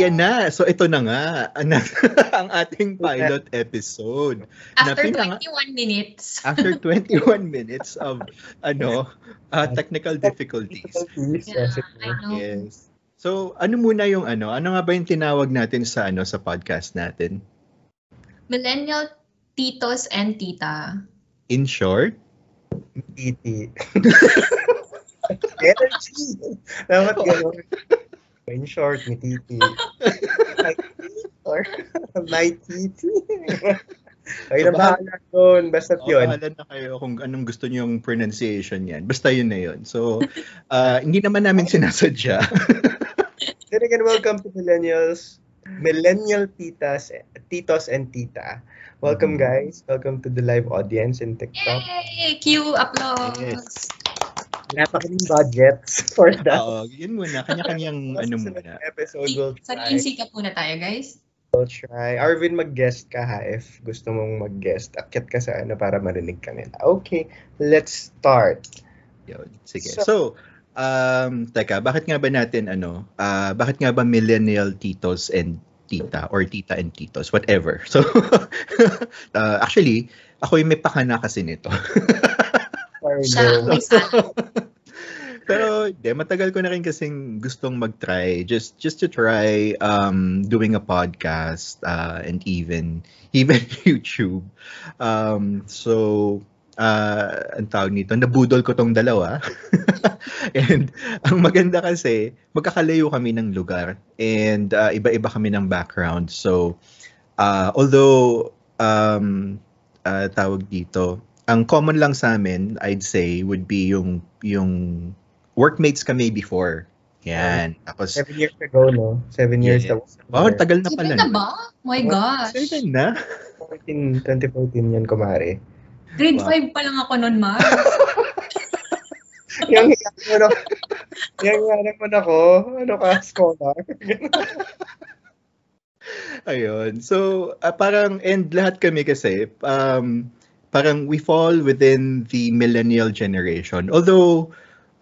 So, ayan na. So, ito na nga ang, ang ating pilot episode. After Na 21 minutes. After 21 minutes of ano uh, technical difficulties. Yeah, I know. Yes. So, ano muna yung ano? Ano nga ba yung tinawag natin sa ano sa podcast natin? Millennial titos and tita. In short, Titi. Energy. Dapat gano'n. In short, ni Titi. My Titi. Or my Titi. Ay, na bahala doon. Basta oh, yun. bahala na kayo kung anong gusto niyong pronunciation yan. Basta yun na yun. So, uh, hindi naman namin sinasadya. Then again, welcome to Millennials. Millennial titas, titos and tita. Welcome Mhm. guys. Welcome to the live audience in TikTok. Yay! Cue applause! Yes. Wala pa kaming budgets for that. Oo, yun muna. Kanya-kanyang ano Sa muna. episode, we'll Sa try. sikap muna tayo, guys. We'll try. Arvin, mag-guest ka ha if gusto mong mag-guest. Akyat ka sa ano para marinig ka nila. Okay, let's start. Yun. Sige. So- So, um, teka, bakit nga ba natin ano, ah, bakit nga ba millennial titos and tita or tita and titos, whatever. So, uh, actually, ako yung may pakana kasi nito. Siya. Pero, de, matagal ko na rin kasing gustong mag-try, just just to try um, doing a podcast uh, and even even YouTube. Um, so, uh, ang tawag nito, nabudol ko tong dalawa. and ang maganda kasi, magkakalayo kami ng lugar and uh, iba-iba kami ng background. So, uh, although um, uh, tawag dito, ang common lang sa amin, I'd say, would be yung yung workmates kami before. Yan. Tapos, Seven years ago, no? Seven years Yeah. ago. oh, tagal na pala. Seven na ba? My gosh. Seven na? 14, 2014 yan, kumare. Grade Wow. 5 pa lang ako nun, Mar. Yung na, yung hiyak mo na ako, ano ka, scholar? Ayun. So, ah, parang, and lahat kami kasi, um, parang we fall within the millennial generation. Although,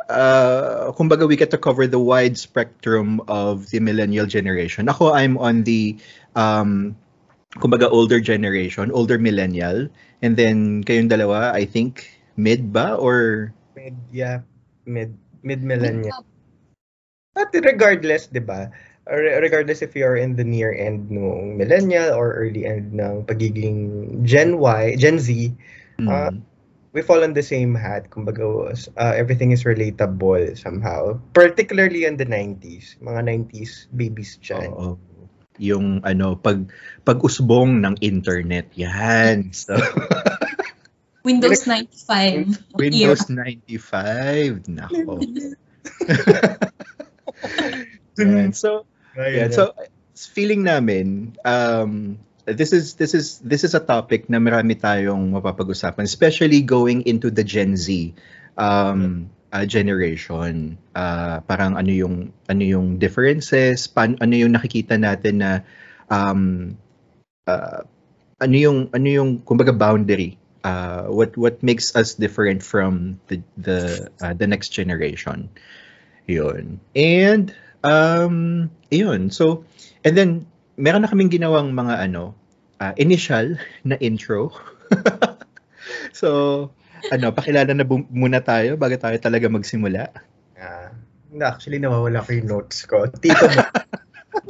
uh, kumbaga we get to cover the wide spectrum of the millennial generation. Ako, I'm on the, um, kumbaga older generation, older millennial. And then, kayong dalawa, I think, mid ba? Or, Mid, yeah, mid, mid-millennial. But regardless, di ba? Re- Regardless if you're in the near end ng millennial or early end ng pagiging Gen Y, Gen Z, mm, Ah, we fall on the same hat. Kumbaga, uh, everything is relatable somehow. Particularly in the 90s. Mga 90s babies dyan. oo. yung ano, pag, pag-usbong ng internet. Yan. So, Windows 95. Windows 95. Nako. So, yeah, so feeling namin um this is this is this is a topic na marami tayong mapapag-usapan especially going into the Gen Z um uh, generation. Uh, parang ano yung ano yung differences, pan, ano yung nakikita natin na um uh, ano yung ano yung kumbaga boundary uh, what what makes us different from the the uh, the next generation. Yun. And um yun so and then meron na kaming ginawang mga ano uh, initial na intro so ano pakilala na bu- muna tayo bago tayo talaga magsimula Ah, hindi, actually, nawawala ko yung notes ko. Tito mo.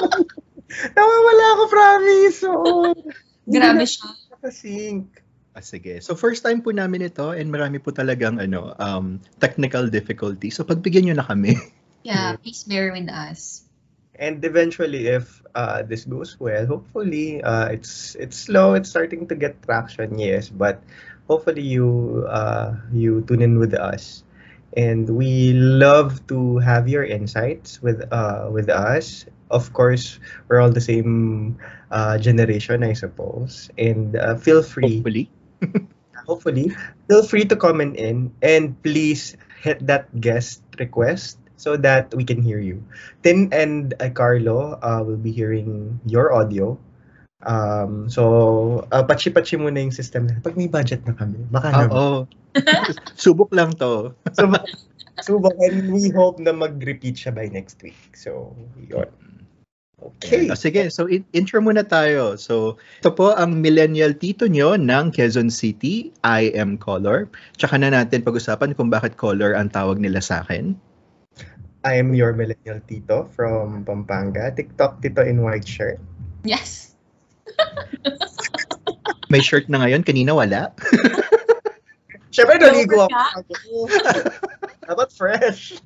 nawawala ako, promise. Oo. Grabe siya. Nakasync. Ah, sige. So first time po namin ito and marami po talagang ano um technical difficulty. So pagbigyan niyo na kami. Yeah, please bear with us. And eventually, if uh, this goes well, hopefully, uh, it's it's slow. It's starting to get traction, yes. But hopefully, you uh, you tune in with us, and we love to have your insights with uh, with us. Of course, we're all the same uh, generation, I suppose, and uh, feel free Hopefully. hopefully, feel free to comment in and please hit that guest request so that we can hear you. Tin and uh, Carlo uh, will be hearing your audio. Um, so, uh, patsi-patsi muna yung system. Pag may budget na kami, baka Ah, naman. Oo. Subok lang to. So, subok and we hope na mag-repeat siya by next week. So, yun. Okay. O, sige, so in- intro muna tayo. So, ito po ang millennial tito nyo ng Quezon City. I am Color. Tsaka na natin pag-usapan kung bakit Color ang tawag nila sa akin. I am your millennial tito from Pampanga. TikTok tito in white shirt. Yes. May shirt na ngayon, kanina wala. Siyempre, naligo ako. Dapat fresh.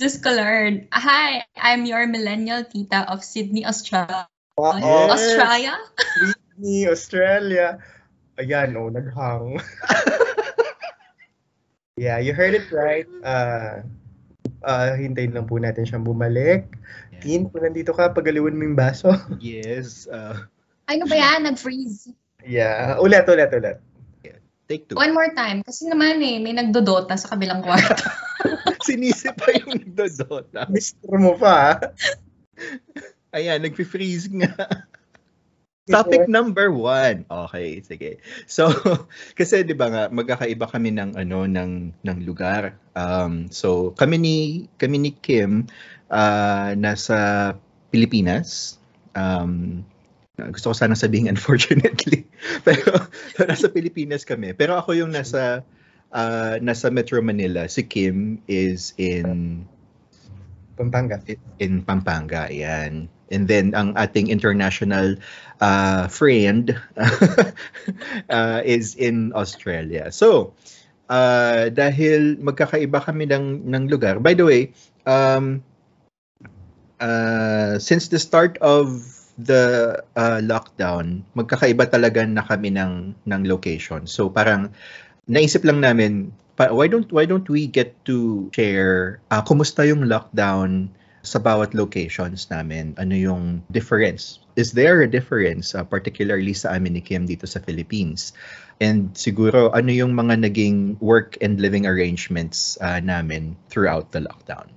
Just colored. Hi, I'm your millennial tita of Sydney, Australia. Wow. Australia? Sydney, Australia. Ayan, oh, naghang. yeah, you heard it right. Uh, uh, hintayin lang po natin siyang bumalik. Tin, kung nandito ka, pagaliwan mo yung baso. Yes. uh, Ay, ano ba yan? Nag-freeze. yeah, ulit, ulit, ulit. take two. One more time. Kasi naman eh, may nagdodota sa kabilang kwarto. Sinisi pa yung Dodota. Mister mo pa, ah. Ayan, nag-freeze nga. Topic number one. Okay, sige. So, kasi 'di ba nga magkakaiba kami ng ano ng ng lugar. Um, so kami ni kami ni Kim ah, nasa Pilipinas. Um, gusto ko sana sabihin unfortunately. Pero nasa Pilipinas kami. Pero ako yung nasa ah, nasa Metro Manila. Si Kim is in Pampanga. in Pampanga, yan. And then ang ating international uh, friend uh, is in Australia. So, uh, dahil magkakaiba kami ng, ng lugar. By the way, um, uh, since the start of the uh, lockdown, magkakaiba talaga na kami ng, ng location. So parang naisip lang namin, why don't why don't we get to share uh, kumusta yung lockdown sa bawat locations namin? Ano yung difference? Is there a difference uh, particularly sa amin ni Kim dito sa Philippines? And siguro ano yung mga naging work and living arrangements uh, namin throughout the lockdown?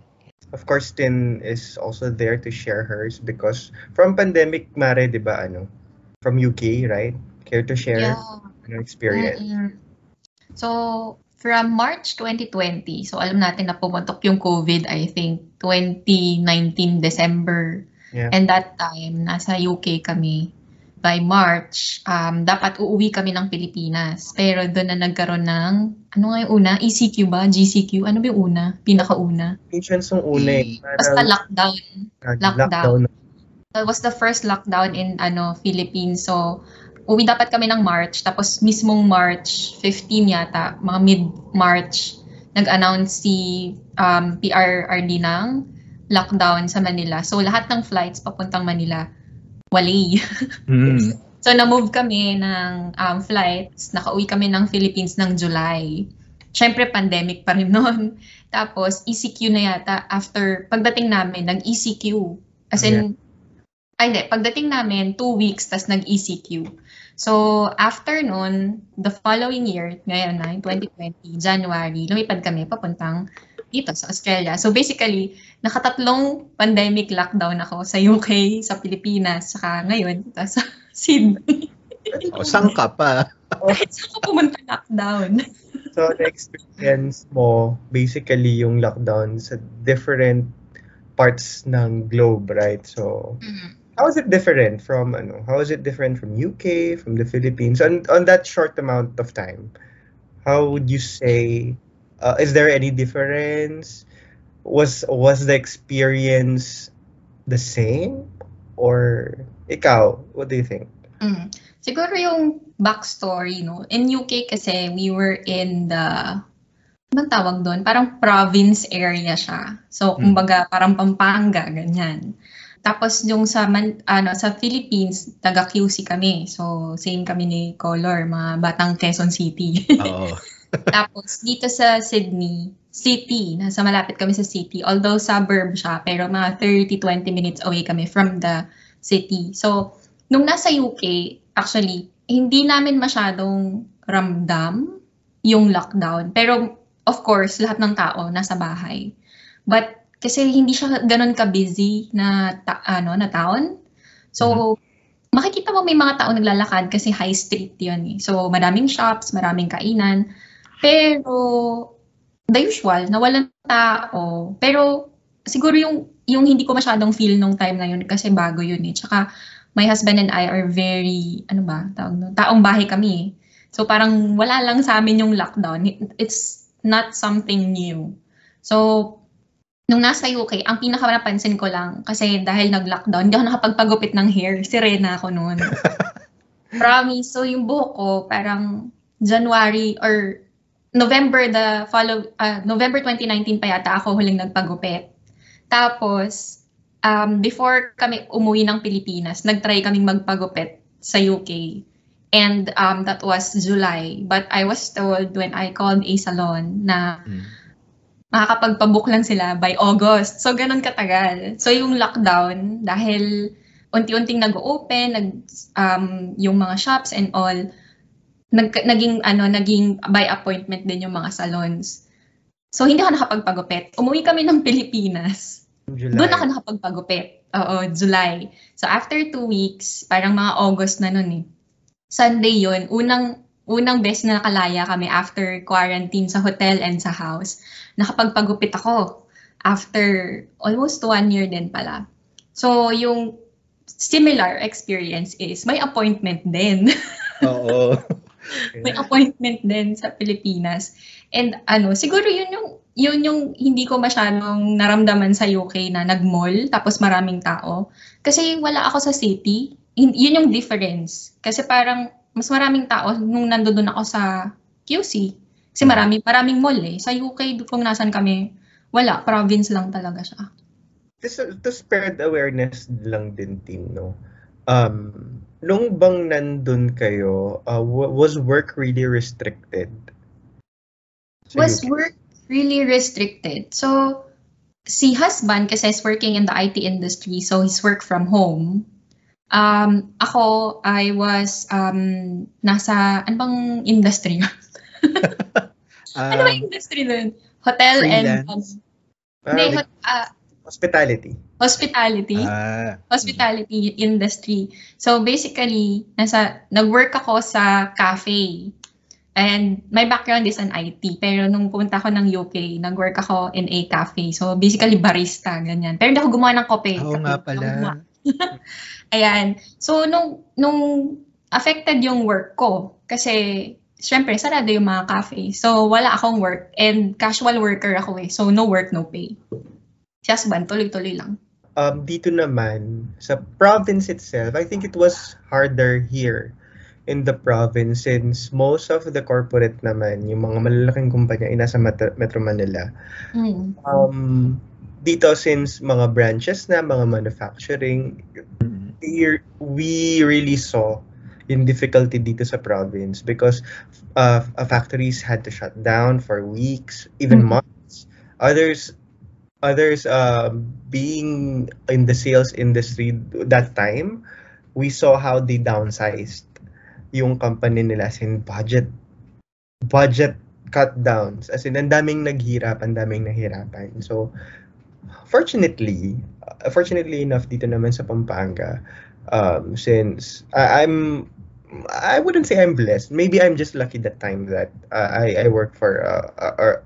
Of course, Tin is also there to share hers because from pandemic, Mare, di ba, ano, from UK, right? Care to share yeah. ano, experience? Mm-mm. So, from March 2020, so alam natin na pumuntok yung COVID, I think, 2019 December. Yeah. And that time, nasa UK kami. By March, um, dapat uuwi kami ng Pilipinas. Pero doon na nagkaroon ng, ano nga yung una? ECQ ba? GCQ? Ano ba yung una? Pinakauna? Patients yung una eh. Basta Parang lockdown. nag- lockdown. That was the first lockdown in ano Philippines. So, uwi dapat kami ng March. Tapos mismong March 15 yata, mga mid-March, nag-announce si um, PRRD ng lockdown sa Manila. So, lahat ng flights papuntang Manila, wali. Mm. So, na-move kami ng um, flights. Nakauwi kami ng Philippines ng July. Siyempre, pandemic pa rin noon. Tapos, ECQ na yata. After, pagdating namin, nag-ECQ. As in, ay hindi, pagdating namin, two weeks, tas nag-ECQ. So, after noon, the following year, ngayon na, yung 2020, January, lumipad kami papuntang dito sa Australia. So, basically, nakatatlong pandemic lockdown ako sa UK, sa Pilipinas, saka ngayon, dito sa Sydney. O, saan ka pa? Kahit saan ka pumunta lockdown. So, the experience mo, basically yung lockdown sa different parts ng globe, right? So, how is it different from, ano, how is it different from UK, from the Philippines, on, on that short amount of time? How would you say, uh, is there any difference? Was, was the experience the same? Or, ikaw, what do you think? Mm. Siguro yung backstory, no? In UK kasi, we were in the, anong tawag doon? Parang province area siya. So, Hmm. kumbaga, parang Pampanga, ganyan. Tapos yung sa man, ano sa Philippines, taga QC kami. So same kami ni Color, mga batang Quezon City. Oo. Tapos dito sa Sydney, city, nasa malapit kami sa city. Although suburb siya, pero mga 30-20 minutes away kami from the city. So nung nasa UK, actually, hindi namin masyadong ramdam yung lockdown. Pero of course, lahat ng tao nasa bahay. But kasi hindi siya ganun ka-busy na ta- ano na town. So makikita mo may mga tao naglalakad kasi high street 'yun eh. So maraming shops, maraming kainan. Pero the usual, nawalan tao. Pero siguro yung, yung hindi ko masyadong feel nung time na yun kasi bago yun eh. Tsaka, my husband and I are very, ano ba, tawag no? taong bahay kami eh. So parang wala lang sa amin yung lockdown. It's not something new. So, nung nasa UK, ang pinaka napansin ko lang, kasi dahil nag-lockdown, hindi ako nakapagpagupit ng hair. Sirena ako noon. Promise. So, yung buhok ko, parang January or November the follow uh, November 2019 pa yata ako huling nagpagupit. Tapos um, before kami umuwi ng Pilipinas, nagtry kaming magpagupit sa UK. And um, that was July. But I was told when I called a salon na mm. Makakapagpabook lang sila by August. So, ganun katagal. So, yung lockdown, dahil unti-unting nag-open, nag, um, yung mga shops and all, nag, naging, ano, naging by appointment din yung mga salons. So, hindi ako nakapagpagupit. Umuwi kami ng Pilipinas. July. Doon ako nakapagpagupit. Oo, July. So, after two weeks, parang mga August na nun eh Sunday yon unang unang best na nakalaya kami after quarantine sa hotel and sa house. Nakapagpagupit ako after almost one year din pala. So, yung similar experience is may appointment din. Oo. may appointment din sa Pilipinas. And ano, siguro yun yung yun yung hindi ko masyadong naramdaman sa UK na nag-mall tapos maraming tao. Kasi wala ako sa city yun yung difference. Kasi parang mas maraming tao nung nandoon ako sa QC. Kasi marami, maraming mall eh. Sa UK, kung nasan kami, wala. Province lang talaga siya. Just to spread awareness lang din, team, no? Um, nung bang nandun kayo, uh, was work really restricted? Was UK? work really restricted? So, si husband kasi is working in the IT industry, so he's work from home. Um, ako, I was um, nasa, ano bang industry? um, ano bang industry nun? Hotel freelance. and... Um, uh, uh, hospitality. Hospitality. Ah. Hospitality industry. So basically, nasa nag-work ako sa cafe. And my background is an IT. Pero nung pumunta ako ng UK, nag-work ako in a cafe. So basically barista, ganyan. Pero hindi ako gumawa ng kope. Oo nga pala. Ayan. So, nung, nung affected yung work ko, kasi, syempre, sarado yung mga cafe. So, wala akong work. And casual worker ako eh. So, no work, no pay. Si husband, tuloy-tuloy lang. Um, dito naman, sa province itself, I think it was harder here in the province since most of the corporate naman, yung mga malalaking kumpanya ay nasa Metro Manila. Mm. Um, dito since mga branches na, mga manufacturing, we really saw yung difficulty dito sa province because uh, factories had to shut down for weeks, even mm-hmm. months. Others others uh, being in the sales industry that time, we saw how they downsized yung company nila sin budget budget cut downs as in ang daming naghirap ang daming nahirapan so fortunately, uh, fortunately enough dito naman sa Pampanga, um, since I, I'm I wouldn't say I'm blessed. Maybe I'm just lucky that time that uh, I I work for a,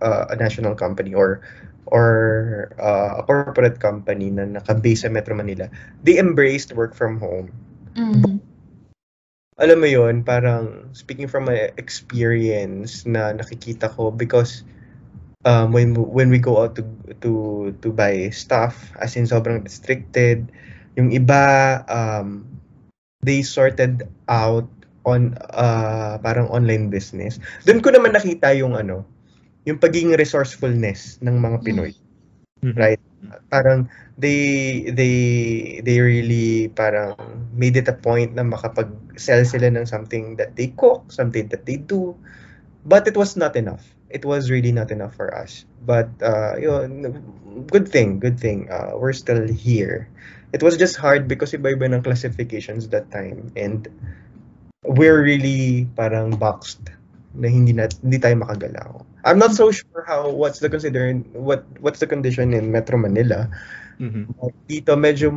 a, a national company or or uh, a corporate company na naka-base sa Metro Manila. They embraced work from home. Mm-hmm. Alam mo yon parang speaking from my experience na nakikita ko because um, when when we go out to to to buy stuff as in sobrang restricted yung iba um, they sorted out on uh, parang online business doon ko naman nakita yung ano yung pagiging resourcefulness ng mga Pinoy mm-hmm. right parang they they they really parang made it a point na makapag-sell sila ng something that they cook something that they do but it was not enough it was really not enough for us. But uh, you know, good thing, good thing. Uh, we're still here. It was just hard because iba-iba ng classifications that time and we're really parang boxed na hindi na hindi tayo makagalaw. I'm not so sure how what's the considering what what's the condition in Metro Manila. Mm-hmm. Dito medyo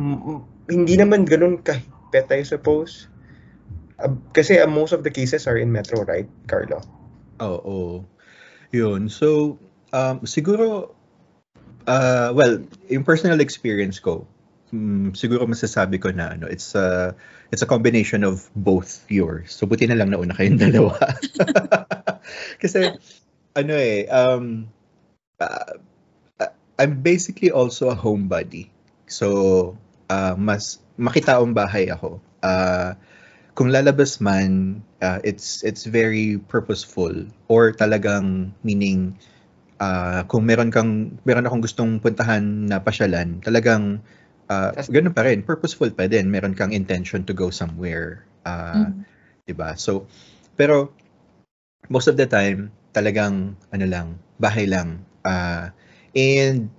hindi naman ganun kahipet I suppose. Uh, kasi uh, most of the cases are in Metro, right, Carlo? Oo. Oh, oh. Yun. So, um, siguro, Uh, well, yung personal experience ko, mm, siguro masasabi ko na ano, it's a it's a combination of both yours. So buti na lang nauna kayong dalawa. Kasi ano eh um uh, I'm basically also a homebody. So uh, mas makitaong bahay ako. Uh, kung lalabas man, uh, it's it's very purposeful or talagang meaning uh, kung meron kang meron akong gustong puntahan na pasyalan, talagang uh, ganun pa rin, purposeful pa din. Meron kang intention to go somewhere. Uh, mm. 'Di ba? So pero most of the time talagang ano lang, bahay lang. Uh, and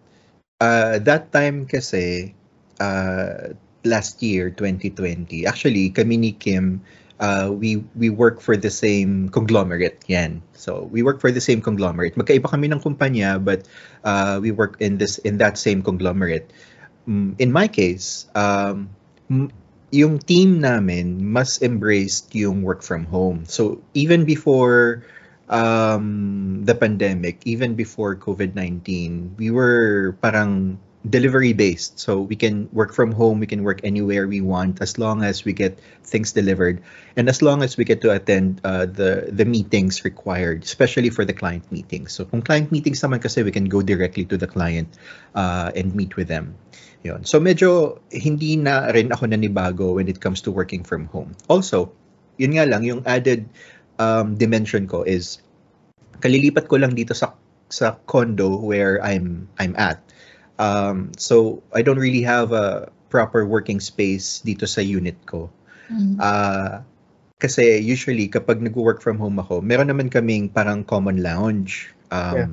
uh, that time kasi uh, last year 2020 actually kami ni Kim uh, we we work for the same conglomerate yan so we work for the same conglomerate magkaiba kami ng kumpanya but uh, we work in this in that same conglomerate in my case um, yung team namin mas embraced yung work from home so even before um, the pandemic even before COVID-19 we were parang delivery based. So we can work from home, we can work anywhere we want as long as we get things delivered and as long as we get to attend uh, the the meetings required, especially for the client meetings. So kung client meetings naman kasi we can go directly to the client uh, and meet with them. Yun. So medyo hindi na rin ako nanibago when it comes to working from home. Also, yun nga lang yung added um, dimension ko is kalilipat ko lang dito sa sa condo where I'm I'm at. Um, so I don't really have a proper working space dito sa unit ko. Mm-hmm. Uh, kasi usually kapag nag-work from home ako, meron naman kaming parang common lounge. Um, yeah.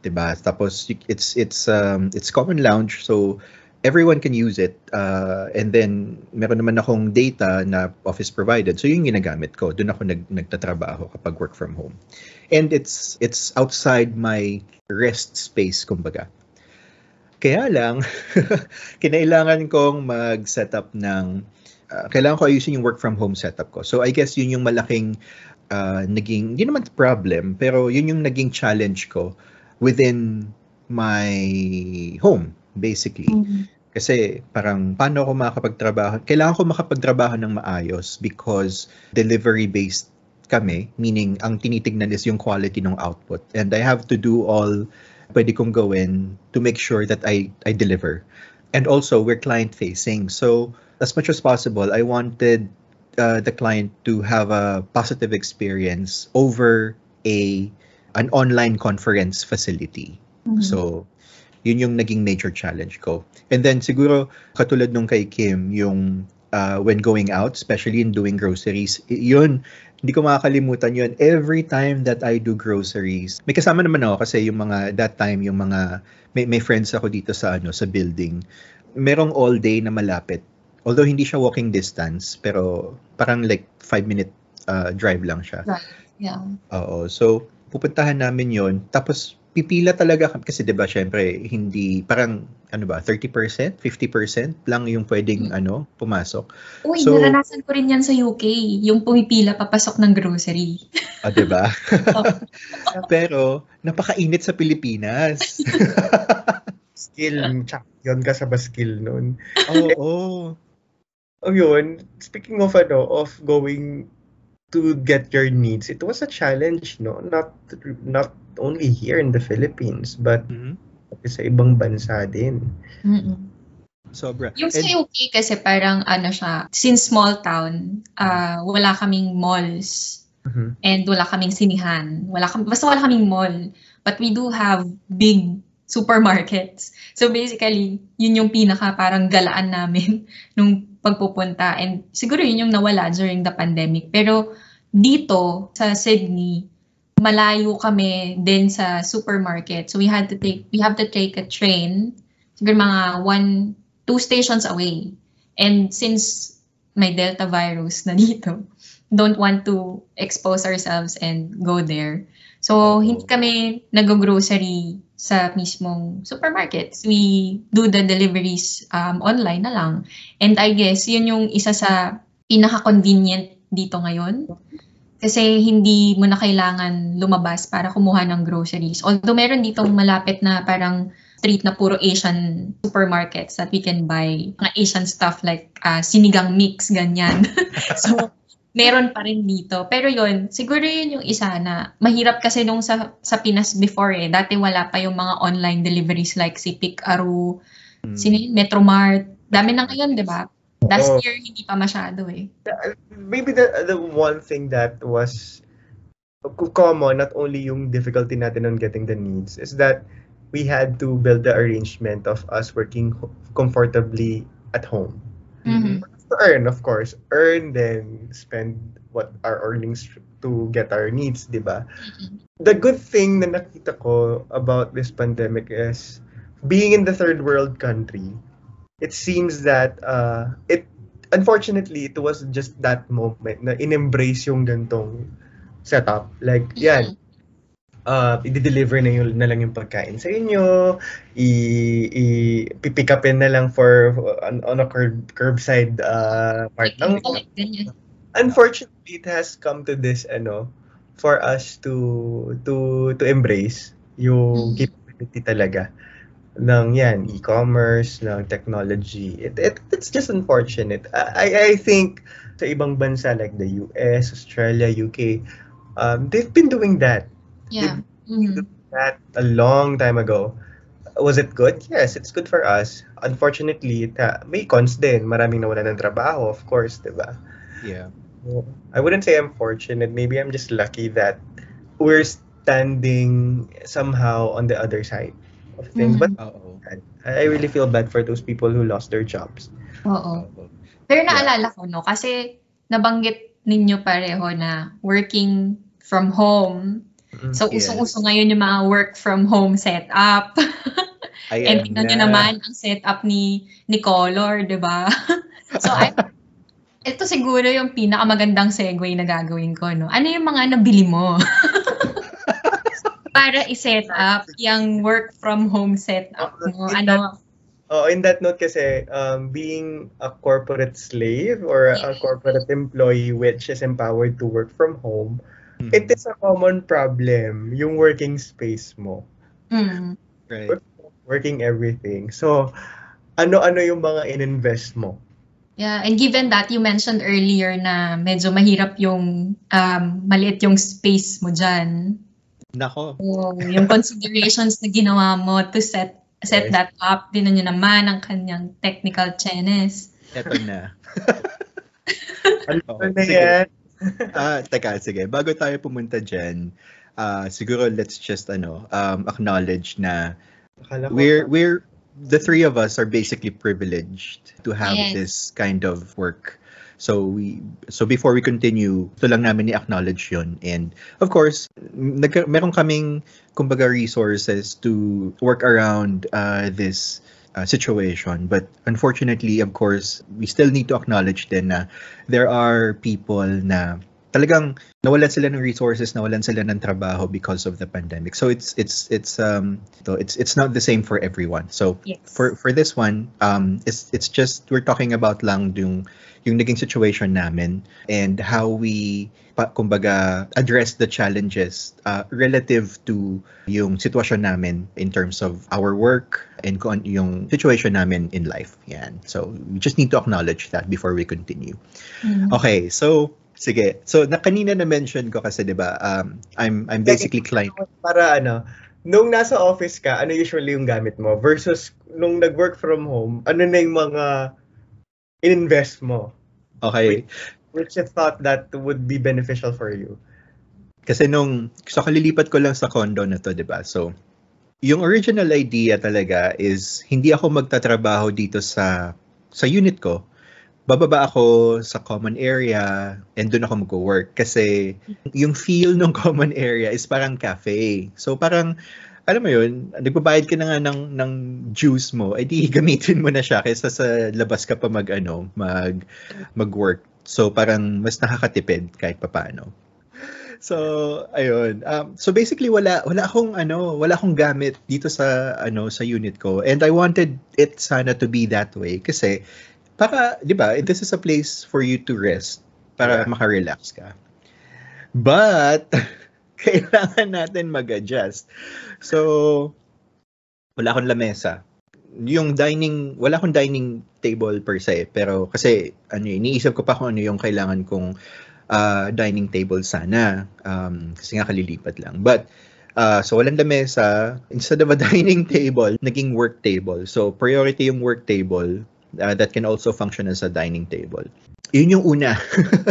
'di ba? Tapos it's it's um it's common lounge so everyone can use it. Uh, and then meron naman akong data na office provided. So yung ginagamit ko. Doon ako nag nagtatrabaho kapag work from home. And it's it's outside my rest space kumbaga. Kaya lang, kinailangan kong mag-set up ng, uh, kailangan ko ayusin yung work from home setup ko. So I guess yun yung malaking uh, naging, hindi naman problem, pero yun yung naging challenge ko within my home, basically. Mm-hmm. Kasi parang paano ako makakapagtrabaho? Kailangan ko makapagtrabaho ng maayos because delivery-based kami, meaning ang tinitignan is yung quality ng output. And I have to do all pwede kong gawin to make sure that I, I deliver. And also, we're client facing. So, as much as possible, I wanted uh, the client to have a positive experience over a an online conference facility. Mm-hmm. So, yun yung naging major challenge ko. And then siguro katulad nung kay Kim, yung uh, when going out, especially in doing groceries, yun hindi ko makakalimutan yun. Every time that I do groceries, may kasama naman ako kasi yung mga, that time, yung mga, may, may friends ako dito sa, ano, sa building. Merong all day na malapit. Although hindi siya walking distance, pero parang like five minute uh, drive lang siya. Right. Yeah. Oo. So, pupuntahan namin yon Tapos, pipila talaga kasi 'di ba syempre hindi parang ano ba 30%, 50% lang yung pwedeng hmm. ano pumasok. Uy, so, naranasan ko rin 'yan sa UK, yung pumipila papasok ng grocery. Ah, 'di ba? Pero napakainit sa Pilipinas. skill, champion ka sa baskil noon. Oo. Oh, oh. yun, speaking of ano, of going to get your needs, it was a challenge, no? Not not only here in the Philippines, but mm-hmm. sa ibang bansa din. Mm-mm. Sobra. Yung sa UK kasi parang ano siya, since small town, uh, wala kaming malls mm-hmm. and wala kaming sinihan. Wala kam basta wala kaming mall. But we do have big supermarkets. So basically, yun yung pinaka parang galaan namin nung pagpupunta. And siguro yun yung nawala during the pandemic. Pero dito sa Sydney, malayo kami din sa supermarket. So we had to take we have to take a train siguro mga one two stations away. And since may Delta virus na dito, don't want to expose ourselves and go there. So hindi kami nag-grocery sa mismong supermarkets. We do the deliveries um, online na lang. And I guess yun yung isa sa pinaka-convenient dito ngayon kasi hindi mo na kailangan lumabas para kumuha ng groceries. Although meron ditong malapit na parang street na puro Asian supermarkets that we can buy mga Asian stuff like uh, sinigang mix, ganyan. so, meron pa rin dito. Pero yon siguro yun yung isa na mahirap kasi nung sa, sa Pinas before eh. Dati wala pa yung mga online deliveries like si Pick Aru, Mm. sino yun? Metromart. Dami na ngayon, di ba? Last Oo. year, hindi pa masyado eh. maybe the the one thing that was common, not only yung difficulty natin on getting the needs, is that we had to build the arrangement of us working comfortably at home. Mhm. To earn, of course. Earn, then spend what our earnings to get our needs, di ba? Mhm. The good thing na nakita ko about this pandemic is being in the third world country, it seems that uh, it unfortunately it was just that moment na in-embrace yung gantong setup. Like, yan, uh, i-deliver na, yun, na lang yung pagkain sa inyo, i, i pipick upin na lang for on, on a curb, curbside uh, part ng unfortunately it has come to this ano for us to to to embrace yung Mhm. capability talaga ng yan e-commerce ng technology. It, it it's just unfortunate. I I think sa ibang bansa like the US Australia UK um, they've been doing that Yeah. Mhm. that a long time ago was it good yes it's good for us unfortunately ta, may cons din maraming nawala ng trabaho of course 'di ba Yeah. I wouldn't say I'm fortunate. Maybe I'm just lucky that we're standing somehow on the other side of things. Mhm. But Oo. I really feel bad for those people who lost their jobs. Oo. Oo. Pero naalala ko, no, kasi nabanggit ninyo pareho na working from home. So, Yes. usong-uso ngayon yung mga work from home setup. And Ayan tingnan nyo na. naman ang setup ni, ni Color, di ba? so, I, ito siguro yung pinakamagandang segue na gagawin ko, no? Ano yung mga nabili mo? Para i-set up yung work from home setup mo. Ano? Oh, in that note kasi, um, being a corporate slave or a Yes. corporate employee which is empowered to work from home, Mhm. it is a common problem, yung working space mo. Mm. Right. Working everything. So, ano-ano yung mga in-invest mo? Yeah, and given that you mentioned earlier na medyo mahirap yung um, maliit yung space mo dyan. Nako. So, yung considerations na ginawa mo to set set Yes. that up, din nyo naman ang kanyang technical chenes. Eto na. Ano na yan? Ah, teka, sige. Bago tayo pumunta dyan, ah, siguro let's just ano, um, acknowledge na Akala ko- we're we're the three of us are basically privileged to have Yes. this kind of work. So we so before we continue, ito lang namin i-acknowledge yun. And of course, nag, meron kaming kumbaga resources to work around uh, this uh, situation. But unfortunately, of course, we still need to acknowledge din na there are people na talagang nawalan sila ng resources, nawalan sila ng trabaho because of the pandemic. So it's it's it's um so it's it's not the same for everyone. So Yes. for for this one, um it's it's just we're talking about lang yung yung naging situation namin and how we pa, kumbaga address the challenges uh, relative to yung sitwasyon namin in terms of our work and kung yung situation namin in life. Yan. So we just need to acknowledge that before we continue. Mm. Okay, so sige. So na kanina na mention ko kasi 'di ba, um I'm I'm basically client Para ano, nung nasa office ka, ano usually yung gamit mo? Versus nung nag-work from home, ano na yung mga in-invest mo? Okay. Which you thought that would be beneficial for you? Kasi nung so kalilipat ko lang sa condo na to, 'di ba? So yung original idea talaga is hindi ako magtatrabaho dito sa sa unit ko. Bababa ako sa common area and doon ako mag-work kasi yung feel ng common area is parang cafe. So parang alam mo yun, nagbabayad ka na nga ng, ng juice mo, ay di gamitin mo na siya kaysa sa labas ka pa mag, ano, mag, mag-work. So parang mas nakakatipid kahit papaano. So, ayun. Um, so basically wala wala akong ano, wala akong gamit dito sa ano sa unit ko. And I wanted it sana to be that way kasi para, 'di ba, this is a place for you to rest para Yeah. maka-relax ka. But kailangan natin mag-adjust. So wala akong lamesa. Yung dining, wala akong dining table per se, pero kasi ano, iniisip ko pa kung ano yung kailangan kong uh, dining table sana. Um, kasi nga kalilipat lang. But, uh, so walang lamesa. Instead of a dining table, naging work table. So priority yung work table uh, that can also function as a dining table. Yun yung una.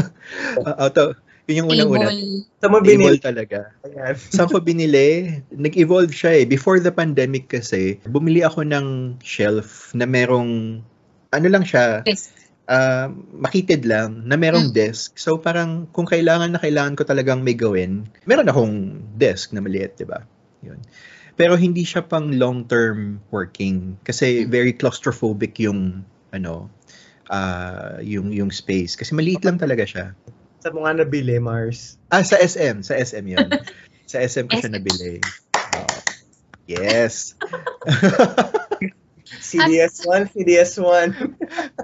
uh, out of, yun yung unang-una. Sa mo Table binili. talaga. Saan ko binili? Nag-evolve siya eh. Before the pandemic kasi, bumili ako ng shelf na merong, ano lang siya, Yes. ah, makitid lang, na merong Mm. desk. So parang kung kailangan na kailangan ko talagang may gawin, meron akong desk na maliit, di ba? Yun. Pero hindi siya pang long-term working kasi Mm. very claustrophobic yung ano, ah, yung yung space kasi maliit lang talaga siya. Sa mga nabili, Mars. Ah, sa SM. Sa SM yun. sa SM ko siya nabili. Oh. Yes. CDS1, CDS1.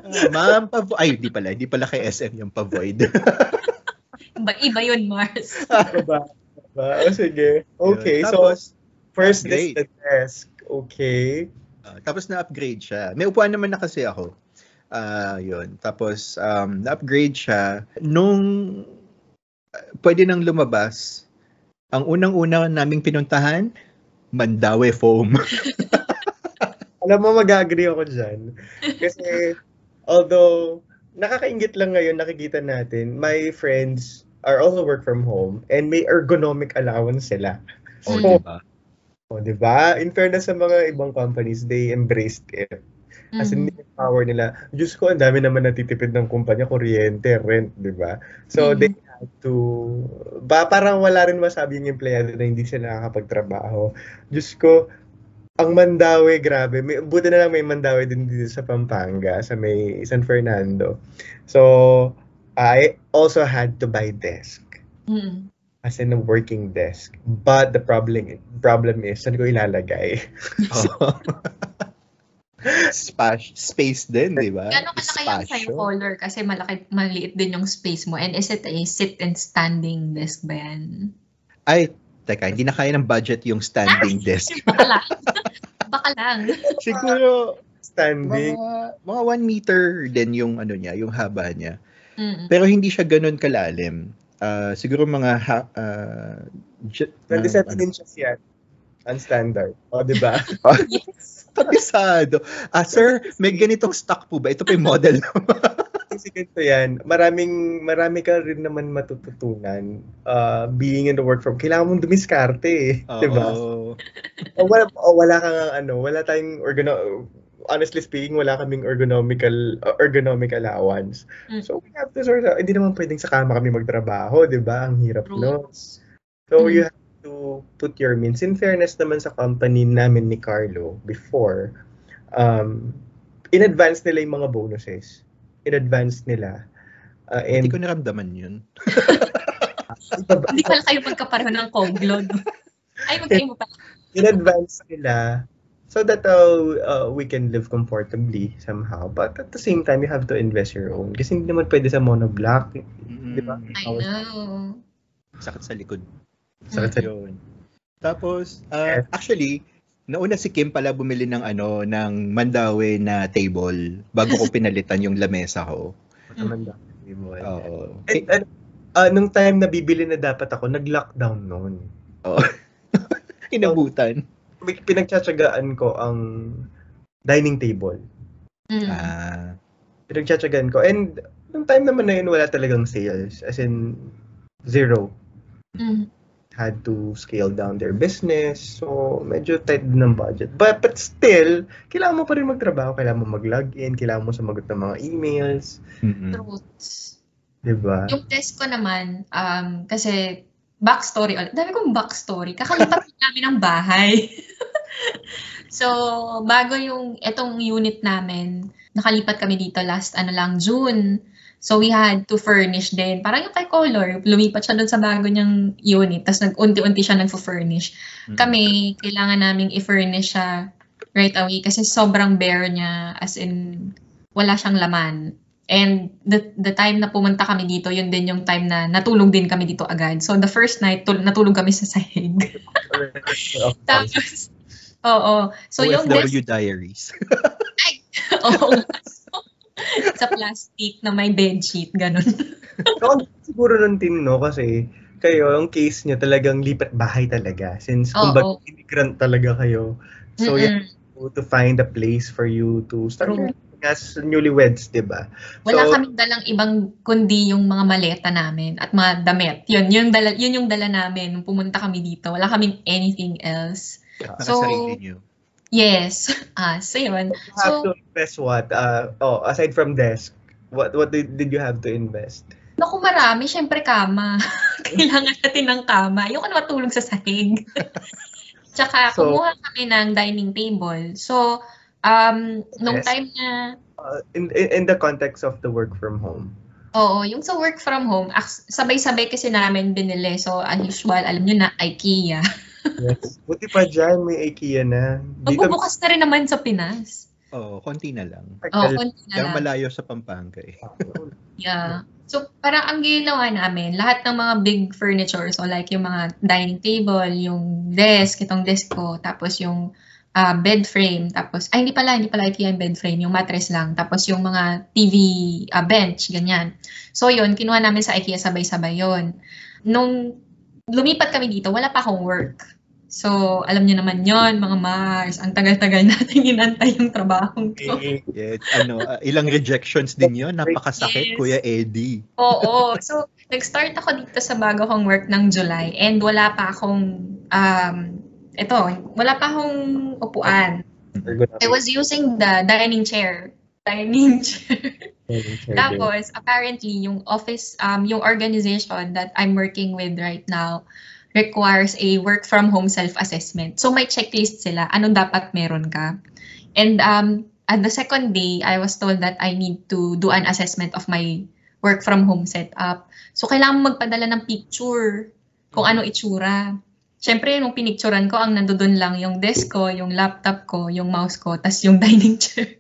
Ah, Ma'am, pa Ay, di pala. Di pala kay SM yung pa-void. Iba, iba yun, Mars. diba? Diba? O sige. Okay, Yun. so Tapos, first is the desk. Okay. ah, tapos na-upgrade siya. May upuan naman na kasi ako. Ah, yun. Tapos, um, na-upgrade siya. Nung ah, pwede nang lumabas, ang unang-una naming pinuntahan, Mandawe Foam. Alam mo, mag-agree ako dyan. Kasi, although, nakakaingit lang ngayon, nakikita natin, my friends are also work from home and may ergonomic allowance sila. o, Mm. diba? O, di ba? In fairness sa mga ibang companies, they embraced it. As in, Mm. yung power nila. Diyos ko, ang dami naman natitipid ng kumpanya, kuryente, rent, di ba? So, Mhm. they had to, ba, parang wala rin masabi yung empleyado na hindi sila nakakapagtrabaho. Diyos ko, ang Mandawi, grabe. May, buti na lang may Mandawi din dito sa Pampanga, sa may San Fernando. So, I also had to buy desk Mm. As in a working desk. But the problem problem is, saan ko ilalagay? Oh. Spash, space din, di ba? Gano'n yung sa'yo Spasyo. color kasi malaki, maliit din yung space mo. And is it a sit and standing desk ba yan? Ay, teka, hindi na kaya ng budget yung standing desk. Baka lang. Baka lang. Siguro, Standing. mga, mga one meter din yung ano niya, yung haba niya. Mm. Pero hindi siya ganun kalalim. Ah, siguro mga ha, ah, j- 27 ano, inches yan. Ang standard. O, di ba? Yes. Kabisado. Ah, sir, may ganitong stock po ba? Ito pa yung model. Kasi ganito yan. Maraming, marami ka rin naman matututunan uh, being in the work from. Kailangan mong dumiskarte eh. Di ba? Oo. O wala, o wala kang ano, wala tayong ergono honestly speaking, wala kaming ergonomical uh, ergonomic allowance. Mm. So we have to sort of, hindi naman pwedeng sa kama kami magtrabaho, di ba? Ang hirap no. So Mm. you have to put your means. In fairness naman sa company namin ni Carlo before, um, in advance nila yung mga bonuses. In advance nila. Uh, and Hindi ko naramdaman yun. Hindi pala kayo magkapareho ng koglod. Ay, magkayo mo pa. in advance nila so that uh, uh, we can live comfortably somehow. But at the same time, you have to invest your own. Kasi hindi naman pwede sa monoblock. Di ba? Mm, I know. Sakit sa likod. Sakit sa- Yun. Tapos, ah, actually, nauna si Kim pala bumili ng ano, ng Mandawe na table bago ko pinalitan yung lamesa ko. Di mo alam. Oo. And, ano, ah, nung time na bibili na dapat ako, nag-lockdown noon. Inabutan. Pinagtsatsagaan ko ang dining table. Mm. Ah. Pinagtsatsagaan ko. And nung time naman na yun, wala talagang sales. As in, zero. Mm. had to scale down their business. So, medyo tight din ng budget. But, but still, kailangan mo pa rin magtrabaho. Kailangan mo mag-login. Kailangan mo sumagot ng mga emails. Mm-mm. Roots. Di ba? Yung test ko naman, um, kasi backstory, dami kong backstory. Kakalipat namin ng bahay. so, bago yung, etong unit namin, nakalipat kami dito last, ano lang, June. So, we had to furnish din. Parang yung kay Color, lumipat siya doon sa bago niyang unit. Tapos, nag-unti-unti siya nag-furnish. Mm. Kami, kailangan naming i-furnish siya right away kasi sobrang bare niya as in wala siyang laman. And the the time na pumunta kami dito, yun din yung time na natulog din kami dito agad. So the first night, tul- natulog kami sa sahig. Tapos, Oo. So yung desk, OFW diaries. oo. sa plastic na may bedsheet, ganun. So, siguro nun tin, no, kasi kayo, ang case niyo talagang lipat bahay talaga. Since, Oo. kumbaga, immigrant talaga kayo. So, you Mm-mm. have to find a place for you to start True. as newlyweds, di ba? Wala So- kaming dalang ibang kundi yung mga maleta namin at mga damit. Yun, yun, dala, yun yung dala namin nung pumunta kami dito. Wala kaming anything else. Para So- sa sarili niyo. Yes. Ah, so yun. You have So, to invest what? Uh, oh, aside from desk, what what did, did you have to invest? naku marami, syempre kama. Kailangan natin ng kama. Ayoko na matulog sa sahig. Tsaka, So- kumuha kami ng dining table. So, um, nung Yes. time na Uh, in, in in the context of the work from home. Oo, yung sa work from home, sabay-sabay kasi namin binili. So, as usual, alam nyo na, IKEA. Yes. Buti pa dyan, may IKEA na. Dito, Magbubukas na rin naman sa Pinas. Oo, konti na lang. Oo, konti na lang. malayo sa Pampanga eh. Yeah. So, parang ang ginawa namin, lahat ng mga big furniture, so like yung mga dining table, yung desk, itong desk ko, tapos yung ah, bed frame, tapos, ay hindi pala, hindi pala IKEA yung bed frame, yung mattress lang, tapos yung mga TV ah, bench, ganyan. So yun, kinuha namin sa IKEA sabay-sabay yun. Nung lumipat kami dito, wala pa akong work. So, alam niyo naman yon mga Mars, ang tagal-tagal natin inantay yung trabaho ko. Yeah, ano, ah, ilang rejections din yun. Napakasakit, Yes. Kuya Eddie. Oo. So, nag-start ako dito sa bago kong work ng July and wala pa akong, um, ito, wala pa akong upuan. I was using the dining chair. Dining chair. Tapos, apparently, yung office, um, yung organization that I'm working with right now requires a work from home self-assessment. So, may checklist sila. Anong dapat meron ka? And um, at the second day, I was told that I need to do an assessment of my work from home setup. So, kailangan magpadala ng picture kung ano itsura. Siyempre, nung pinicturan ko, ang nandoon lang yung desk ko, yung laptop ko, yung mouse ko, tas yung dining chair.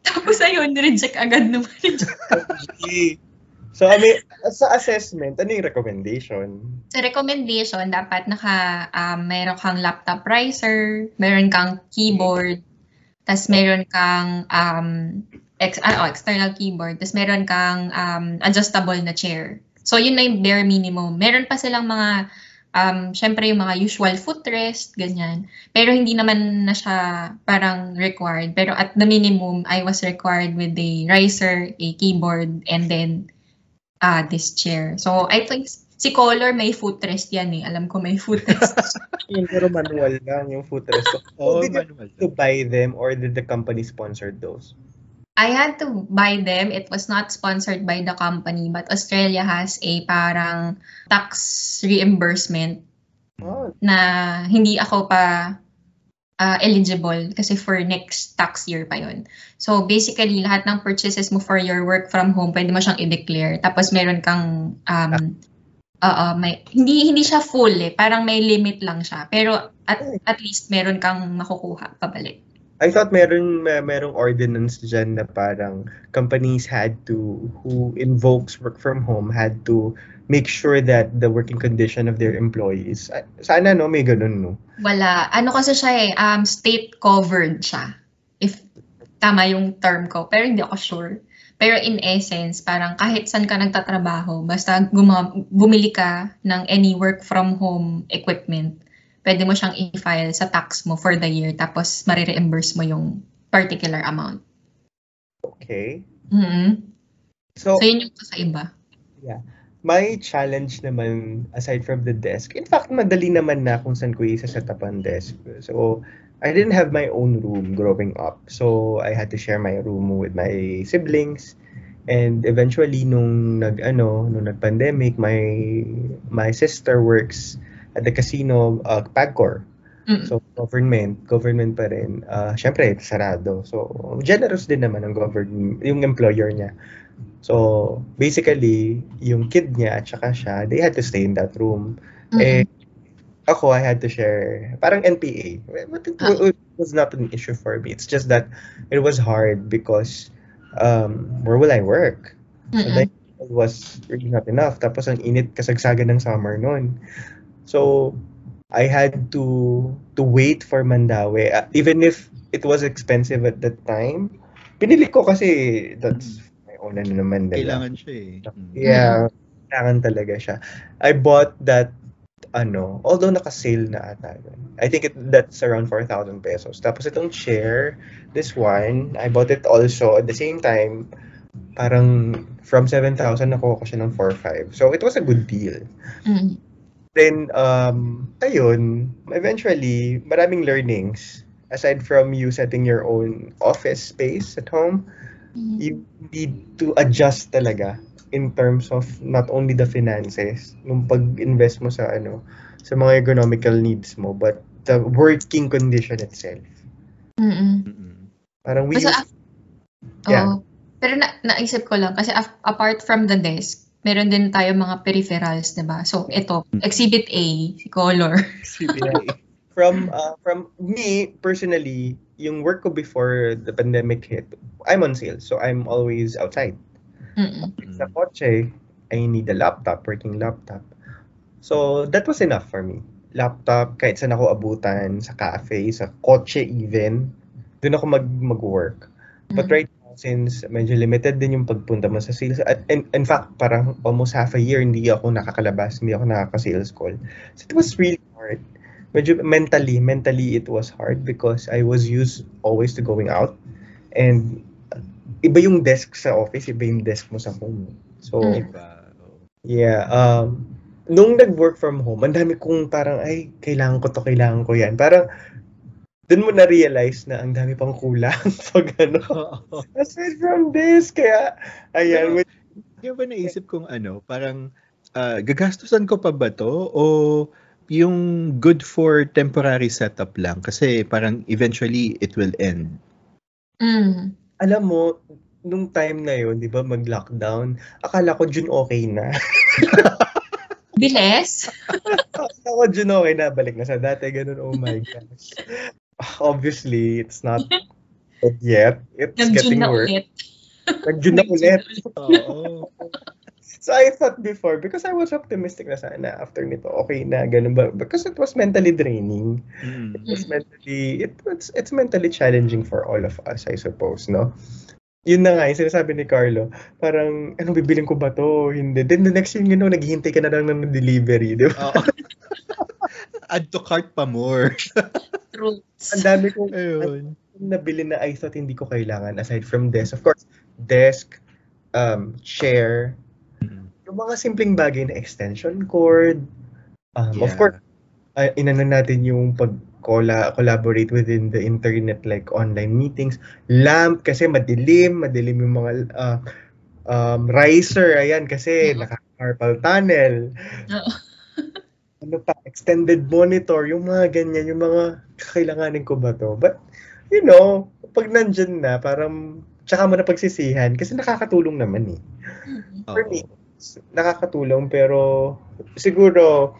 Tapos ayun, reject agad naman. so, I mean, sa assessment, ano yung recommendation? Sa recommendation, dapat naka, um, meron kang laptop riser, meron kang keyboard, tas meron kang um, ex, ah, oh, external keyboard, tas meron kang um, adjustable na chair. So, yun na yung bare minimum. Meron pa silang mga, um, syempre yung mga usual footrest, ganyan. Pero hindi naman na siya parang required. Pero at the minimum, I was required with a riser, a keyboard, and then ah this chair. So, I think si Color may footrest yan eh. Alam ko may footrest. Yung pero manual lang yung footrest. So, Oo, did you manual. have to buy them or did the company sponsor those? I had to buy them. It was not sponsored by the company, but Australia has a parang tax reimbursement Oh, na hindi ako pa ah, eligible kasi for next tax year pa yon. So basically, lahat ng purchases mo for your work from home, pwede mo siyang i-declare. Tapos meron kang um, oo, may hindi hindi siya full eh, parang may limit lang siya. Pero at at least meron kang makukuha pabalik. I thought meron may- merong ordinance dyan na parang companies had to who invokes work from home had to make sure that the working condition of their employees ah, sana no may ganun no Wala. Ano kasi siya eh, um, state covered siya. If tama yung term ko. Pero hindi ako sure. Pero in essence, parang kahit saan ka nagtatrabaho, basta guma- bumili ka ng any work from home equipment, pwede mo siyang i-file sa tax mo for the year tapos marireimburse mo yung particular amount. okay Mhm. so So yun yung kakaiba. My challenge naman aside from the desk in fact madali naman na kung saan ko isa-set up ang desk so I didn't have my own room growing up so I had to share my room with my siblings and eventually nung nag ano nung nag-pandemic my my sister works at the casino uh, Pagcor Mm. So, government, government pa rin. Uh, Siyempre, sarado. So, generous din naman ang government, yung employer niya. So, basically, yung kid niya at saka siya, they had to stay in that room. Mhm. Eh, ako, I had to share, parang NPA. But it, Ah. it was not an issue for me. It's just that it was hard because um, where will I work? Mm-mm. Like, it was really not enough. Tapos ang init kasagsagan ng summer noon. So, I had to to wait for Mandawi uh, even if it was expensive at that time. Pinili ko kasi that's own ano naman. diba? Kailangan siya eh. Mm. Yeah, kailangan talaga siya. I bought that ano, although naka-sale na ata yun. I think it, that's around 4,000 pesos. Tapos itong chair, this one, I bought it also at the same time, parang from 7,000 nakuha ko siya ng 4,500. So it was a good deal. Mm. Then, um, ayun, eventually, maraming learnings. Aside from you setting your own office space at home. You need to adjust talaga in terms of not only the finances nung pag-invest mo sa ano sa mga economical needs mo but the working condition itself Mm-mm. Mm-mm. parang we Basta, use, Yeah. Oo. Pero na, naisip ko lang, kasi af- apart from the desk, meron din tayo mga peripherals, di ba? So, ito, Exhibit A, si Color. from uh, from me personally yung work ko before the pandemic hit I'm on sales so I'm always outside Mm-mm. sa kotse, I need a laptop, working laptop. So, that was enough for me. Laptop, kahit saan ako abutan, sa cafe, sa kotse even, doon ako mag, mag-work. But Mm. right now, since medyo limited din yung pagpunta mo sa sales, at in, in fact, parang almost half a year, hindi ako nakakalabas, hindi ako nakaka-sales call. So, it was really hard. Medyo mentally, mentally it was hard because I was used always to going out. And iba yung desk sa office, iba yung desk mo sa home. So, Mm. Diba? Oo. yeah. Um, nung nag-work from home, ang dami kong parang, ay, kailangan ko to, kailangan ko yan. Parang, dun mo na-realize na ang dami pang kulang pag ano. Aside from this, kaya, ayan, with, Di ba naisip kong ano, parang ah, gagastusan ko pa ba to o yung good for temporary setup lang kasi parang eventually it will end. Mm. alam mo, nung time na yun, di ba, mag-lockdown, akala ko June okay na. Bilis. akala ko June okay na, balik na sa dati, ganun, oh my gosh. Obviously, it's not yet. It's Nag-June getting na worse. ulit. Nag-June na ulit. Oo. So I thought before, because I was optimistic na sana after nito, okay na, ganun ba? Because it was mentally draining. Mm. It was mentally, it was, it's mentally challenging for all of us, I suppose, no? Yun na nga, yung sinasabi ni Carlo, parang, ano, bibiling ko ba to? Hindi. Then the next thing you know, naghihintay ka na lang ng delivery, di ba? Oo. Add to cart pa more. Truths. Ang dami kong Ayun. nabili na I thought hindi ko kailangan aside from desk. Of course, desk, um, chair. Yung mga simpleng bagay na extension cord. Um, Of Yeah. course, uh, inano natin yung pag colla- collaborate within the internet like online meetings. Lamp kasi madilim, madilim yung mga uh, um, riser, ayan, kasi Mhm. naka-carpal tunnel. Oo. Ano pa, extended monitor, yung mga ganyan, yung mga kakailanganin ko ba to? But, you know, pag nandyan na, parang tsaka mo na pagsisihan kasi nakakatulong naman eh. For Oo. me, nakakatulong pero siguro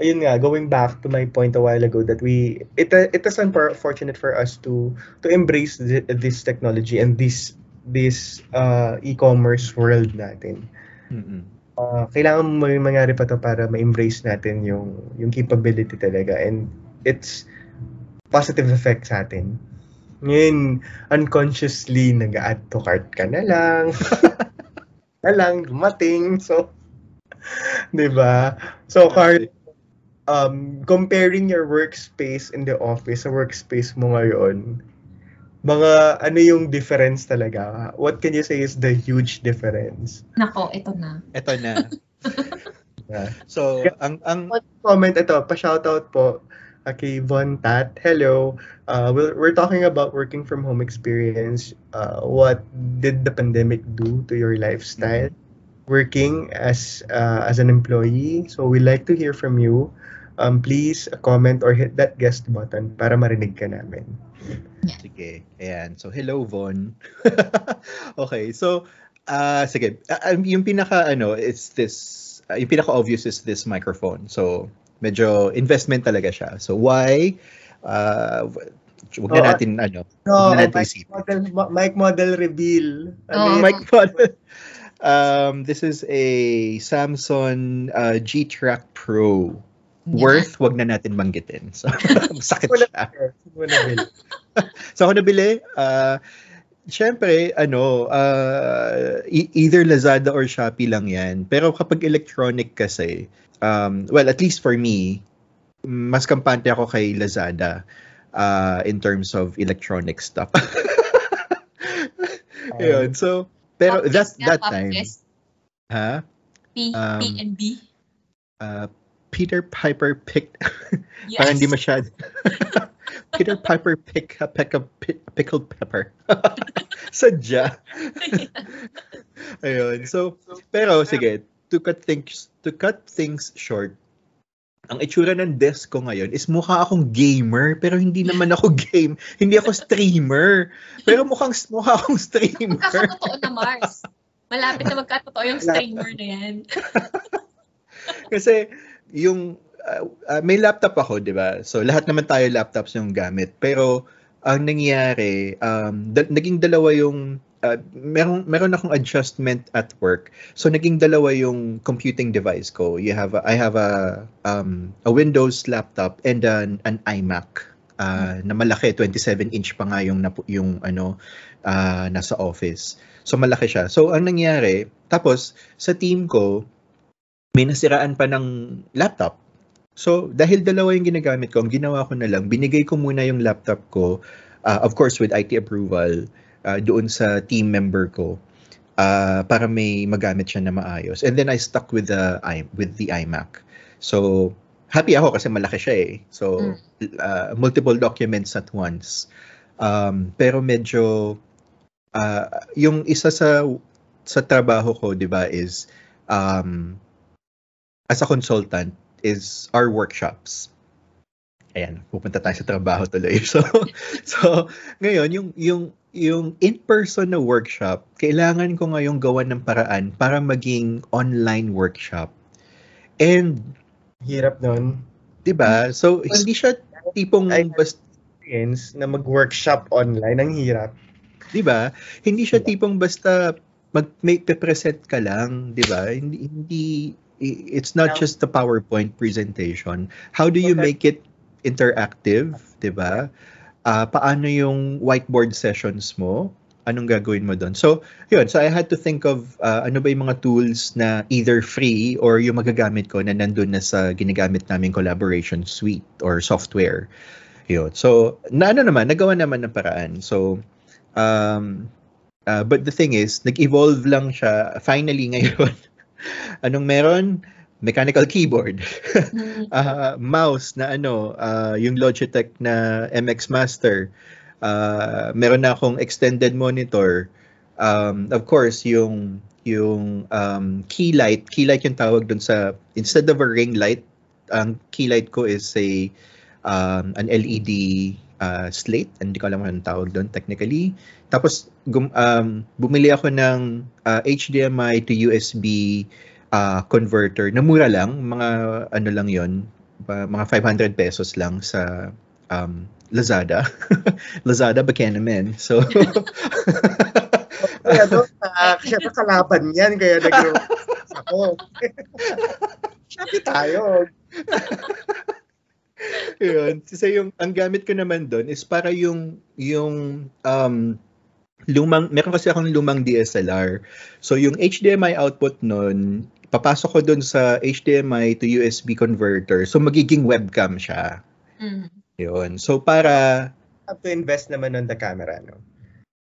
ayun nga going back to my point a while ago that we it it is unfortunate for us to to embrace thi- this technology and this this uh, e-commerce world natin. Mm-mm. Uh, kailangan may mangyari pa to para ma-embrace natin yung yung capability talaga and it's positive effect sa atin. Ngayon, unconsciously, nag-add to cart ka na lang. na lang, dumating. So, di ba? So, cart, um, comparing your workspace in the office sa workspace mo ngayon, mga ano yung difference talaga? What can you say is the huge difference? Nako, ito na. Ito na. Yeah. So, ang ang comment ito, pa-shoutout po uh, kay Von Tat. Hello. Uh, we're, we're talking about working from home experience. Uh, what did the pandemic do to your lifestyle? Working as uh, as an employee. So we'd like to hear from you. Um, please uh, comment or hit that guest button para marinig ka namin. Sige. Ayan. So, hello, Von. okay. So, ah sige. Ah, um, yung pinaka, ano, it's this, ah, yung pinaka obvious is this microphone. So, medyo investment talaga siya. So, why? Uh, wag na Oo. natin, ano, No, na natin mic isipin. model, mic model reveal. Ano yun? Mic model. Um, this is a Samsung uh, G-Track Pro. Yan. Worth, wag na natin banggitin. So, sakit siya. So ako nabili, uh, syempre, ano, uh, e- either Lazada or Shopee lang yan. Pero kapag electronic kasi, um, well, at least for me, mas kampante ako kay Lazada uh, in terms of electronic stuff. Ayun, so, pero Pop that, test nga, that pop time, test. ha? P, Um, PNB. Uh, Peter Piper picked, Yes. parang hindi masyado. Peter Piper pick, pick a pi- pickled pepper. Sadya. Ayun. So, pero sige, to cut things to cut things short. Ang itsura ng desk ko ngayon is mukha akong gamer pero hindi naman ako game. Hindi ako streamer. Pero mukhang mukha akong streamer. Magkakatotoo na Mars. Malapit na magkatotoo yung streamer na yan. Kasi yung uh, uh, may laptop ako, 'di ba? So lahat naman tayo laptops yung gamit. Pero ang nangyari, um, da- naging dalawa yung uh, meron meron akong adjustment at work. So naging dalawa yung computing device ko. You have a, I have a um, a Windows laptop and an, an iMac uh, na malaki 27 inch pa nga yung yung ano uh, nasa office. So malaki siya. So ang nangyari, tapos sa team ko may nasiraan pa ng laptop. So, dahil dalawa yung ginagamit ko, ang ginawa ko na lang, binigay ko muna yung laptop ko, uh, of course with IT approval, uh, doon sa team member ko, uh, para may magamit siya na maayos. And then I stuck with the i with the iMac. So, happy ako kasi malaki siya eh. So, uh, multiple documents at once. Um, pero medyo, uh, yung isa sa sa trabaho ko, di ba, is um, as a consultant is our workshops. Ayan, pupunta tayo sa trabaho tuloy. So, so ngayon, yung, yung, yung in-person na workshop, kailangan ko ngayong gawa ng paraan para maging online workshop. And, Hirap nun. di ba? So, hindi siya tipong basta Experience na mag-workshop online, ang hirap. 'di ba? Hindi siya tipong basta mag may present ka lang, 'di ba? Hindi hindi it's not just the PowerPoint presentation. How do you make it interactive, 'di ba? Ah, paano yung whiteboard sessions mo? Anong gagawin mo doon? So, yun. So, I had to think of ah, ano ba yung mga tools na either free or yung magagamit ko na nandun na sa ginagamit namin collaboration suite or software. Yun. So, na ano naman, nagawa naman ng paraan. So, um, uh, but the thing is, nag-evolve lang siya finally ngayon. Anong meron? Mechanical keyboard. Ah, mouse na ano, ah, yung Logitech na MX Master. Ah, meron na akong extended monitor. Um, of course, yung yung um, key light, key light yung tawag dun sa instead of a ring light, ang key light ko is a um, an LED uh, slate, hindi ko alam anong tawag doon technically. Tapos gum, um, bumili ako ng uh, HDMI to USB uh, converter na mura lang, mga ano lang 'yon, mga 500 pesos lang sa um, Lazada. Lazada Buchanan. So Kaya doon, uh, syempre kalaban yan, kaya nag ako. Shopee tayo. Yun. Kasi yung ang gamit ko naman doon is para yung yung um lumang meron kasi akong lumang DSLR. So yung HDMI output noon, papasok ko doon sa HDMI to USB converter. So magiging webcam siya. Mm. Yun. So para Have to invest naman on the camera, no?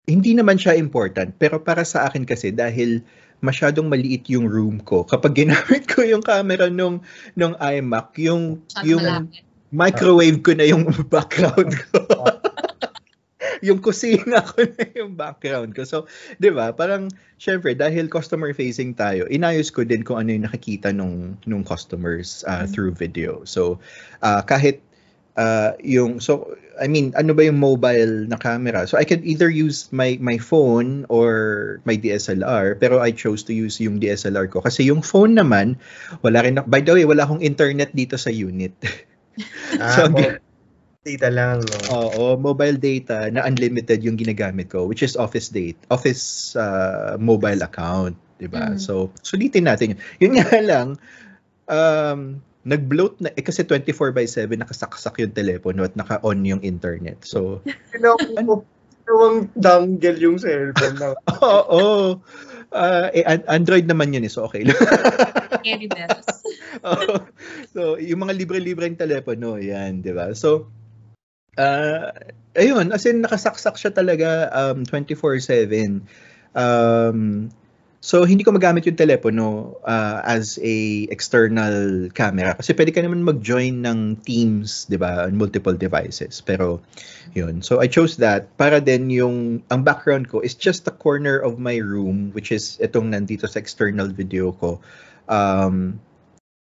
hindi naman siya important, pero para sa akin kasi dahil masyadong maliit yung room ko. Kapag ginamit ko yung camera nung nung iMac, yung Masyado yung malapit. microwave ko na yung background ko. Yung kusina ko na yung background ko. So, 'di ba? Parang syempre dahil customer facing tayo, inayos ko din kung ano yung nakikita nung nung customers uh, through video. So, uh, kahit uh, yung so I mean, ano ba yung mobile na camera? So I could either use my my phone or my DSLR, pero I chose to use yung DSLR ko kasi yung phone naman wala rin by the way, wala akong internet dito sa unit. Ah, So, data lang, no? Oo, mobile data na unlimited yung ginagamit ko, which is Office date, Office uh, mobile account, 'di ba? Mm. So, sulitin natin yun. Yun nga lang um nag-bloat na, eh kasi 24 by 7 nakasaksak yung telepono at naka-on yung internet. So, Ano Dalawang dangle yung cellphone na. oo. Oh, uh, eh, an- Android naman yun eh, so okay lang. Oo. so, yung mga libre-libreng telepono, yan, di ba? So, uh, ayun, as in, nakasaksak siya talaga um, 24-7. Um, so, hindi ko magamit yung telepono uh, as a external camera. Kasi pwede ka naman mag-join ng Teams, di ba, on multiple devices. Pero, yun. So, I chose that para then yung, ang background ko is just the corner of my room, which is itong nandito sa external video ko. Um,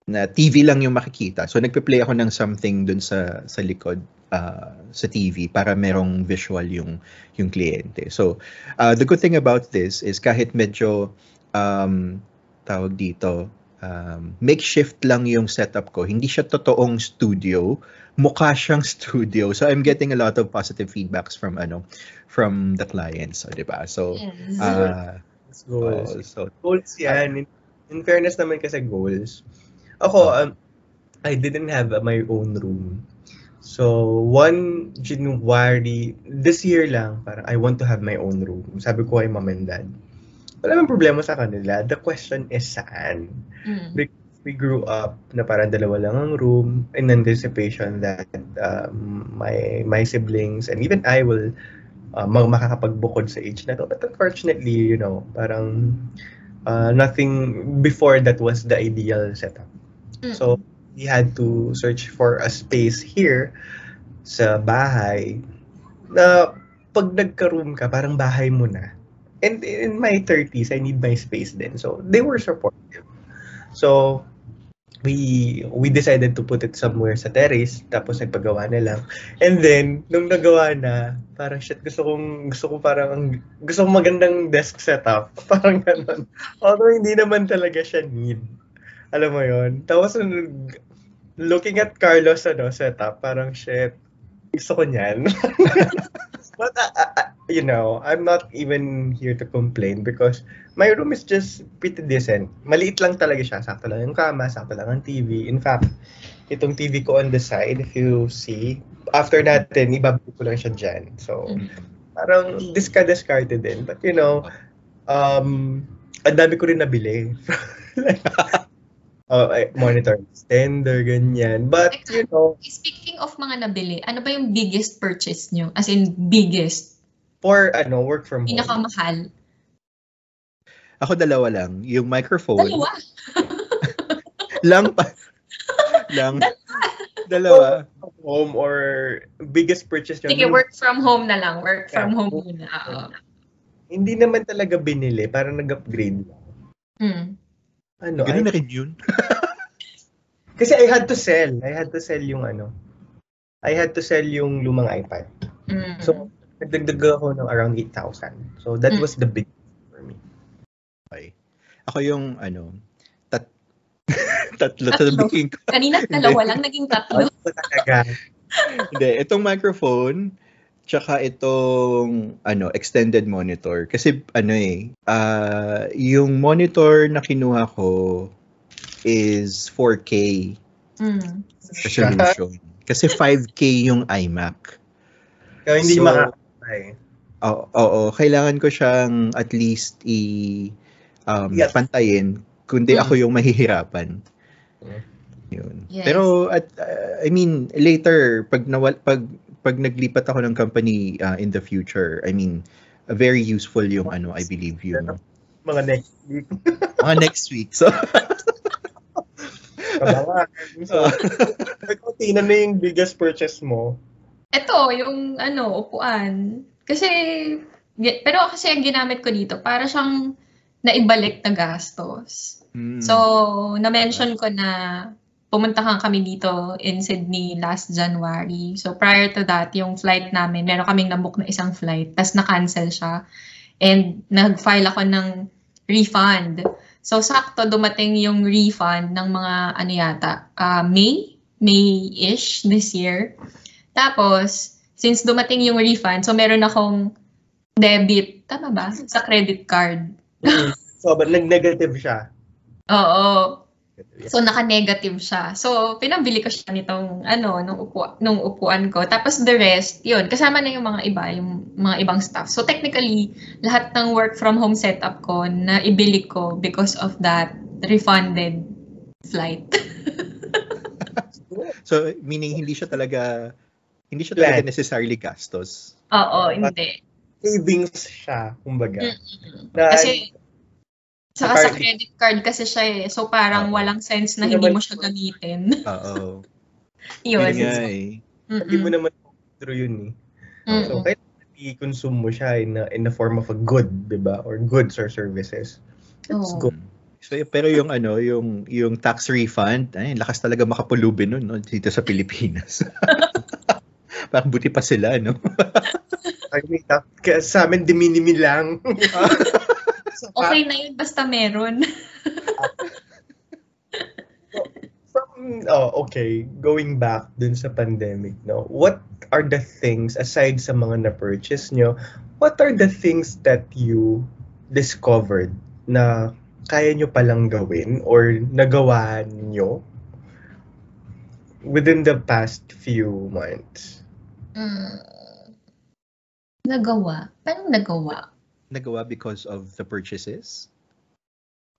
na TV lang yung makikita. So nagpe-play ako ng something dun sa sa likod uh, sa TV para merong visual yung yung kliyente. So uh, the good thing about this is kahit medyo um, tawag dito um, makeshift lang yung setup ko. Hindi siya totoong studio, mukha siyang studio. So I'm getting a lot of positive feedbacks from ano from the clients, so, 'di ba? So Yes. uh, goals. oh, so goals yan. In, in fairness naman kasi goals. Ako, um, I didn't have uh, my own room. So, one January, this year lang, parang I want to have my own room. Sabi ko kay mom and dad. Wala namang problema sa kanila. The question is saan? Mm. we grew up na parang dalawa lang ang room in anticipation that um, my my siblings and even I will uh, makakapagbukod sa age na to. But unfortunately, you know, parang uh, nothing before that was the ideal setup. So, we had to search for a space here sa bahay na pag nagka-room ka, parang bahay mo na. And in my 30s, I need my space din. So, they were supportive. So, we we decided to put it somewhere sa terrace tapos nagpagawa na lang and then nung nagawa na parang shit gusto kong gusto ko parang gusto kong magandang desk setup parang ganun although hindi naman talaga siya need alam mo yon tapos looking at Carlos ano setup parang shit gusto ko niyan but uh, uh, uh, you know I'm not even here to complain because my room is just pretty decent. Maliit lang talaga siya. Sakto lang yung kama, sakto lang ang TV. In fact, itong TV ko on the side, if you see, after natin, ibabalik ko lang siya dyan. So, parang discard-discarded din. But you know, um, ang dami ko rin nabili. like, uh, monitor extender, ganyan. But, you know, Speaking of mga nabili, ano ba yung biggest purchase nyo? As in, biggest. for, ano, work from home. Pinakamahal. ako dalawa lang. Yung microphone. Dalawa. lang pa. lang. Dalawa. home or biggest purchase nyo. Sige, work from home na lang. Work from Yeah. home muna. Oo. Hindi naman talaga binili, parang nag-upgrade lang. Hmm. Ano, Ganun I- na rin yun. Kasi I had to sell. I had to sell yung ano. I had to sell yung lumang iPad. Mm. So, nagdagdag ako ng around 8,000. So, that Mm. was the big for me. Okay. Ako yung ano, tat tatlo Tatlo. ko. Kanina dalawa lang, naging tatlo. Talaga? Hindi, itong microphone tsaka itong ano, extended monitor kasi ano eh, ah, yung monitor na kinuha ko is 4K Mm. resolution. Kasi 5K yung iMac. Kaya hindi So, makakatay. Oo, oo, kailangan ko siyang at least i um, Yes. pantayin kundi Mm. ako yung mahihirapan. Mm. Yun. Yes. Pero at uh, I mean later pag nawal pag pag naglipat ako ng company uh, in the future, I mean very useful yung ano I believe yung Mga next week. mga next week. So Kabangan. So, ikaw, Tina, na yung biggest purchase mo? Ito, yung ano, upuan. Kasi, pero kasi ang ginamit ko dito, para siyang naibalik na gastos. mm, So, na-mention ko na pumunta kang kami dito in Sydney last January. So, prior to that, yung flight namin, meron kaming nabook na isang flight, tas na-cancel siya. And nag-file ako ng refund. So, sakto dumating yung refund ng mga ano yata, ah, May? May-ish this year. Tapos, since dumating yung refund, so meron akong debit, tama ba? Sa credit card. so, but nag-negative siya. Oo. So naka-negative siya. So pinabili ko siya nitong ano nung upo nung upuan ko. Tapos the rest, 'yun, kasama na yung mga iba, yung mga ibang stuff. So technically, lahat ng work from home setup ko na ibili ko because of that refunded flight. so meaning hindi siya talaga hindi siya talaga necessarily gastos. Oo, hindi. Savings siya, kumbaga. Mm-mm. Kasi Saka sa credit card kasi siya eh. So parang Oo. walang sense na Hindi hindi mo siya gamitin. Oo. Yun. Yun nga eh. Hindi mo naman through yun eh. So, Mm-mm. kahit i-consume mo siya in, a, in the form of a good, di ba? Or goods or services. It's Oo. good. So, pero yung ano, yung yung tax refund, ay lakas talaga makapulubin nun no, dito sa Pilipinas. Parang buti pa sila, no? Ay, wait, ah. Kaya sa amin, diminimi lang. Okay na yun, basta meron. From, oh, okay, going back dun sa pandemic, no, what are the things, aside sa mga na-purchase nyo, what are the things that you discovered na kaya nyo palang gawin or nagawa nyo within the past few months? Mm. Nagawa. Paano nagawa? Nagawa because of the purchases.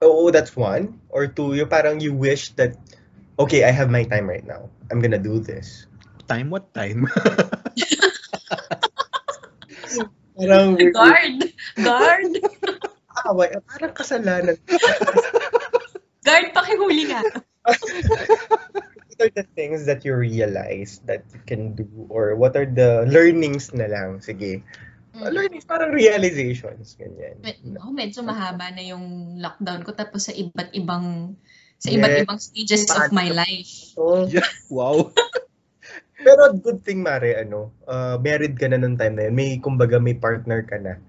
Oh, that's one. Or two, yung parang you wish that, okay, I have my time right now. I'm gonna do this. Time what time? Parang, Guard! Guard! away, parang kasalanan. Guard, pakihuli nga. what are the things that you realize that you can do or what are the learnings na lang sige Uh, learnings parang realizations ganyan Med- oh, medyo mahaba na yung lockdown ko tapos sa iba't ibang sa iba't Yes. ibang stages of my life. so, yeah. Wow. pero good thing mare ano uh, married ka na nung time na yun may kumbaga may partner ka na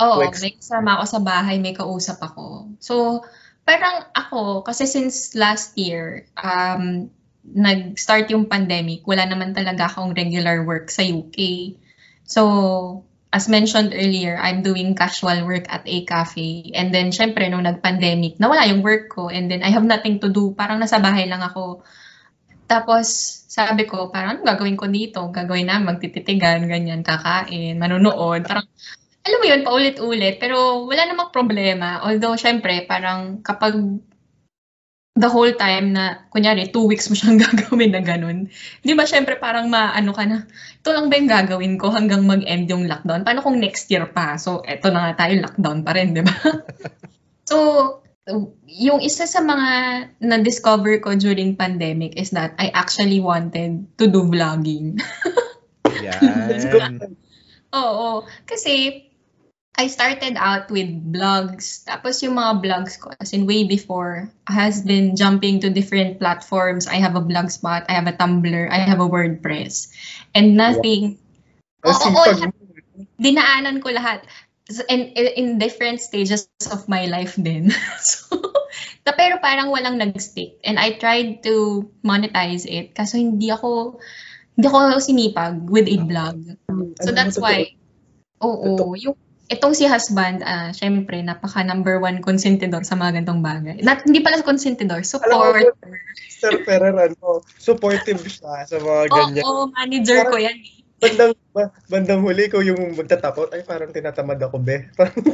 Oo, ex- may kasama ako sa bahay, may kausap ako. So, parang ako, kasi since last year, um, nag-start yung pandemic, wala naman talaga akong regular work sa UK. So, as mentioned earlier, I'm doing casual work at a cafe. And then, syempre, nung nag-pandemic, nawala yung work ko. And then, I have nothing to do. Parang nasa bahay lang ako. Tapos, sabi ko, parang, ano gagawin ko dito? Gagawin na, magtititigan, ganyan, kakain, manunood. Parang, alam mo yun, paulit-ulit. Pero, wala namang problema. Although, syempre, parang kapag the whole time na, kunyari, two weeks mo siyang gagawin na ganun. Di ba, syempre, parang maano ka na, ito lang ba yung gagawin ko hanggang mag-end yung lockdown? Paano kung next year pa? So, eto na nga tayo, lockdown pa rin, di ba? so, yung isa sa mga na-discover ko during pandemic is that I actually wanted to do vlogging. go Yan. Oo, kasi I started out with blogs. Tapos yung mga blogs ko, as in way before, has been jumping to different platforms. I have a blogspot, I have a Tumblr, I have a WordPress. And nothing, Ang Oo, mo. dinaanan ko lahat. And in, in different stages of my life din. so, ta- pero parang walang nag-stick. And I tried to monetize it kasi hindi ako hindi ako sinipag with a blog. Ano So that's mo, why, oo, yung itong si husband, ah, syempre, napaka number one konsentidor sa mga gantong bagay. Not, hindi pala konsentidor, support. Sir Ferrer, ano, supportive siya sa mga Oo, ganyan. manager ko yan. eh. Bandang, ba- bandang huli ko yung magtatapot, ay parang tinatamad ako, be. Parang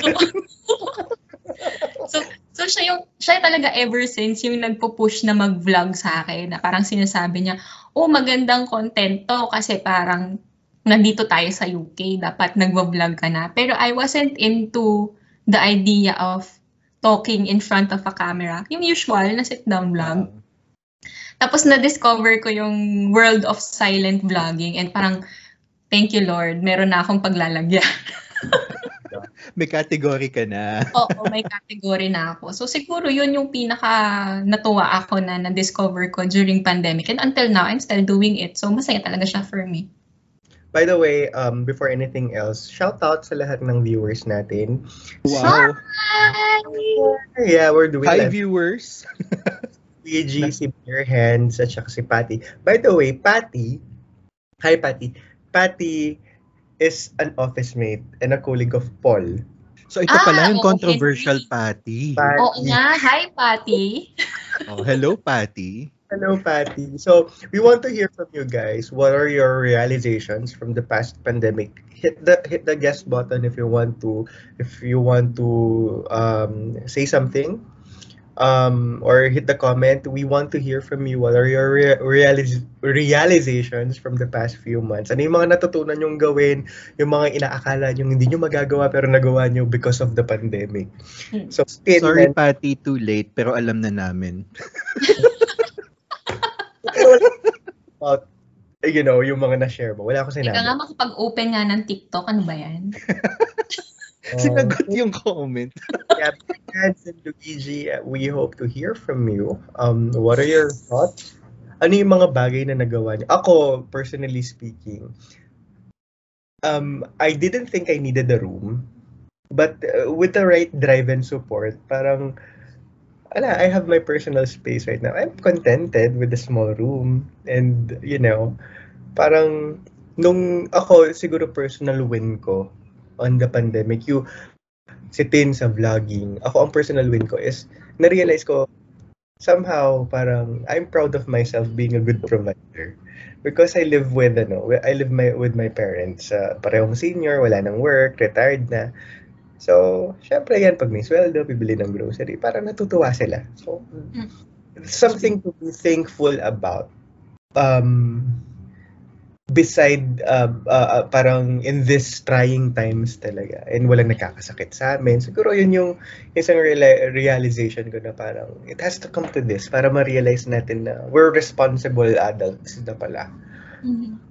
So, so siya yung, siya talaga ever since yung nagpo-push na mag-vlog sa akin, na parang sinasabi niya, oh, magandang content to kasi parang nandito tayo sa UK, dapat nagwa-vlog ka na. Pero I wasn't into the idea of talking in front of a camera. Yung usual na sit-down vlog. Tapos na-discover ko yung world of silent vlogging and parang, thank you Lord, meron na akong paglalagyan. May category ka na. Oo, may category na ako. So siguro yun yung pinaka natuwa ako na na-discover ko during pandemic. And until now, I'm still doing it. So masaya talaga siya for me. By the way, um, before anything else, shout out sa lahat ng viewers natin. Wow. Hi! Yeah, we're doing Hi live. viewers. PG, si Beer Hands, at saka si Patty. By the way, Patty, hi Patty. Patty is an office mate and a colleague of Paul. So ito Ah, pala yung controversial patty. Patty. Oo nga. Hi, Patty. Oh, hello, Patty. Hello, Patty. So we want to hear from you guys. What are your realizations from the past pandemic? Hit the hit the guest button if you want to if you want to um, say something, um, or hit the comment. We want to hear from you. What are your rea- realis- realizations from the past few months? Ano yung mga natutunan yung gawin? Yung mga inaakala nyo hindi nyo magagawa pero nagawa nyo because of the pandemic. Hmm. So, Sorry, and- Patty, too late, pero alam na namin. about, you know, yung mga na-share mo. Wala ako Ika sinabi. nga makapag-open nga ng TikTok, ano ba yan? Oh. Sinagot yung comment. yeah, Hans and Luigi, uh, we hope to hear from you. Um, what are your thoughts? Ano yung mga bagay na nagawa niyo? Ako, personally speaking, um, I didn't think I needed a room. But uh, with the right drive and support, parang, ala, I have my personal space right now. I'm contented with the small room. And, you know, parang, nung ako, siguro personal win ko on the pandemic, you, si Tin sa vlogging, ako ang personal win ko is, na-realize ko, somehow, parang, I'm proud of myself being a good provider. Because I live with, ano, I live my, with my parents. Uh, parehong senior, wala nang work, retired na. So, syempre yan, pag may sweldo, bibili ng grocery, parang natutuwa sila. So, Mm. something to be thankful about. Um, beside uh, uh, uh, parang in this trying times talaga and walang nakakasakit sa amin siguro yun yung isang reali- realization ko na parang it has to come to this para ma-realize natin na we're responsible adults na pala Mhm.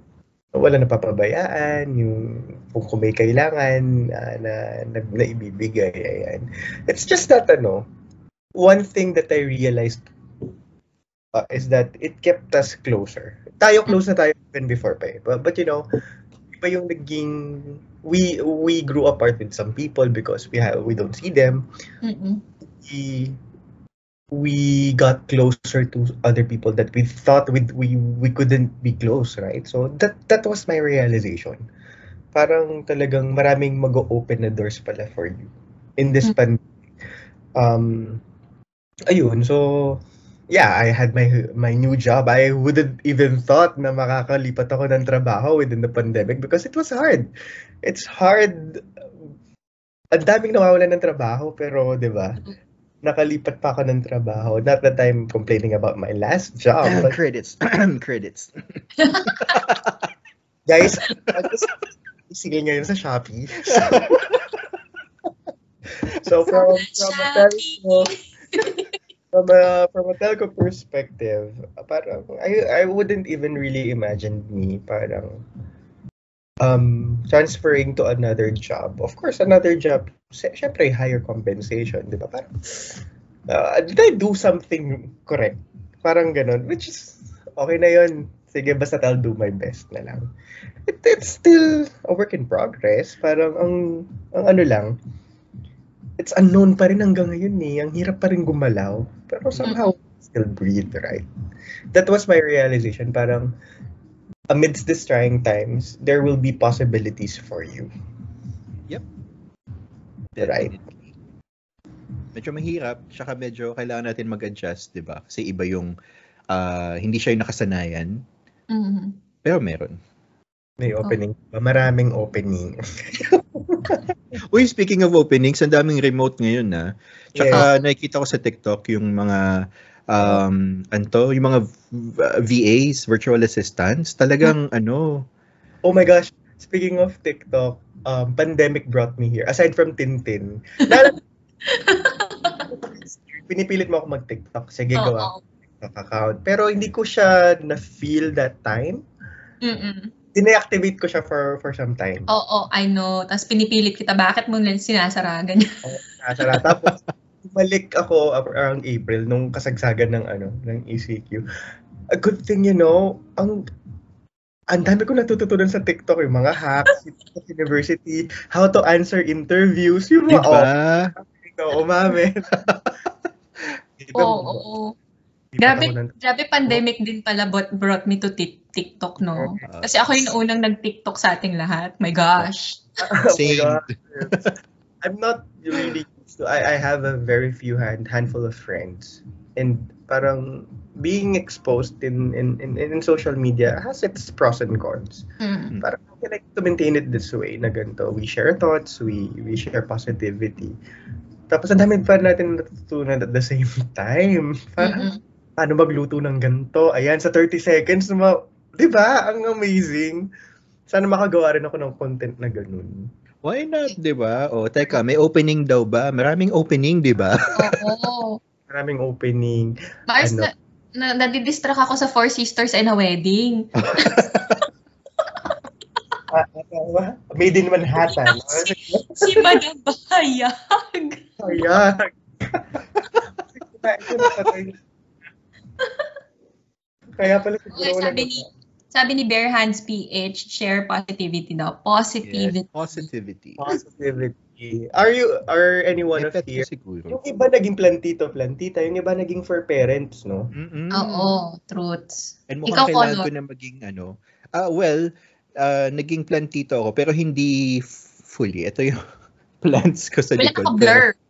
Wala napapabayaan yung kung, kung may kailangan uh, na, na, na ibibigay ayan it's just that ano one thing that I realized uh, is that it kept us closer tayo close na tayo even before pa eh. But, but you know, iba yung naging we we grew apart with some people because we have we don't see them. Mhm. We we got closer to other people that we thought we we we couldn't be close, right? So that that was my realization. Parang talagang maraming mag-open na doors pala for you in this Mm. pandemic. Um ayun, so yeah, I had my my new job. I wouldn't even thought na makakalipat ako ng trabaho within the pandemic because it was hard. It's hard. Ang daming nawawalan ng trabaho pero 'di ba? Nakalipat pa ako ng trabaho. Not that I'm complaining about my last job. But credits. credits. guys, isigil ngayon sa Shopee. So, from, from a telco, from a, from a telco perspective, parang, I, I wouldn't even really imagine me parang um, transferring to another job. Of course, another job, sy- syempre higher compensation, di ba? Parang, uh, did I do something correct? Parang ganun, which is, okay na yun. Sige, basta I'll do my best na lang. It, it's still a work in progress. Parang ang, ang ano lang, it's unknown pa rin hanggang ngayon eh. Ang hirap pa rin gumalaw. Pero somehow, still breathe, right? That was my realization. Parang, amidst these trying times, there will be possibilities for you. Right. Definitely. Medyo mahirap, tsaka medyo kailangan natin mag-adjust, di ba? Kasi iba yung, ah, hindi siya yung nakasanayan, Mhm. pero meron. May opening pa. Maraming opening. Uy, speaking of openings, ang daming remote ngayon na. Tsaka nakikita ko sa TikTok yung mga um anto, yung mga VAs, virtual assistants, talagang ano, Oh my gosh. Speaking of TikTok, um, pandemic brought me here. Aside from Tintin. Na- pinipilit mo ako mag-TikTok. Sige, gawa Oo. ko TikTok account. Pero hindi ko siya na-feel that time. Mm-mm. Dine-activate ko siya for for some time. Oo, I know. Tapos pinipilit kita, bakit mo lang sinasara? Ganyan. Nasara. Tapos, bumalik ako around April nung kasagsagan ng ano, ng ECQ. A good thing, you know, ang ang dami ko natututunan sa TikTok, yung mga hacks, sa university, how to answer interviews, yung mga, ba? oh, umamin. Oo, oo. Grabe, grabe pandemic din pala but brought me to tik- TikTok, no? Kasi ako yung unang nag-TikTok sa ating lahat. My gosh. Same. I'm not really to, I, I have a very few hand, handful of friends and parang being exposed in in, in in social media has its pros and cons. Mm. Parang we like to maintain it this way na ganito. We share thoughts, we we share positivity. Tapos ang dami pa natin natutunan at the same time. Parang, Mm-mm. paano magluto ng ganito? Ayan, sa 30 seconds, ma- di ba? Ang amazing. Sana makagawa rin ako ng content na ganun. Why not, di ba? O, teka, may opening daw ba? Maraming opening, di ba? Oo. Maraming opening. Mars, Ano? na, na, nadidistract ako sa Four Sisters and a Wedding. Ah, ano? Made in Manhattan. si Madam Bahayag. Ayan. Kaya pala siguro Okay, wala sabi ni- Sabi ni Bare Hands PH, share positivity daw. Positivity. Yes, positivity. positivity. Are you, are anyone of here? siguro. Yung iba naging plantito, plantita. Yung iba naging for parents, no? Mm-mm. Oo, truths. And mukhang Ikaw, kailangan ko na maging ano. Ah, well, ah, naging plantito ako pero hindi fully. Ito yung plants ko sa Wala likod. ka blur.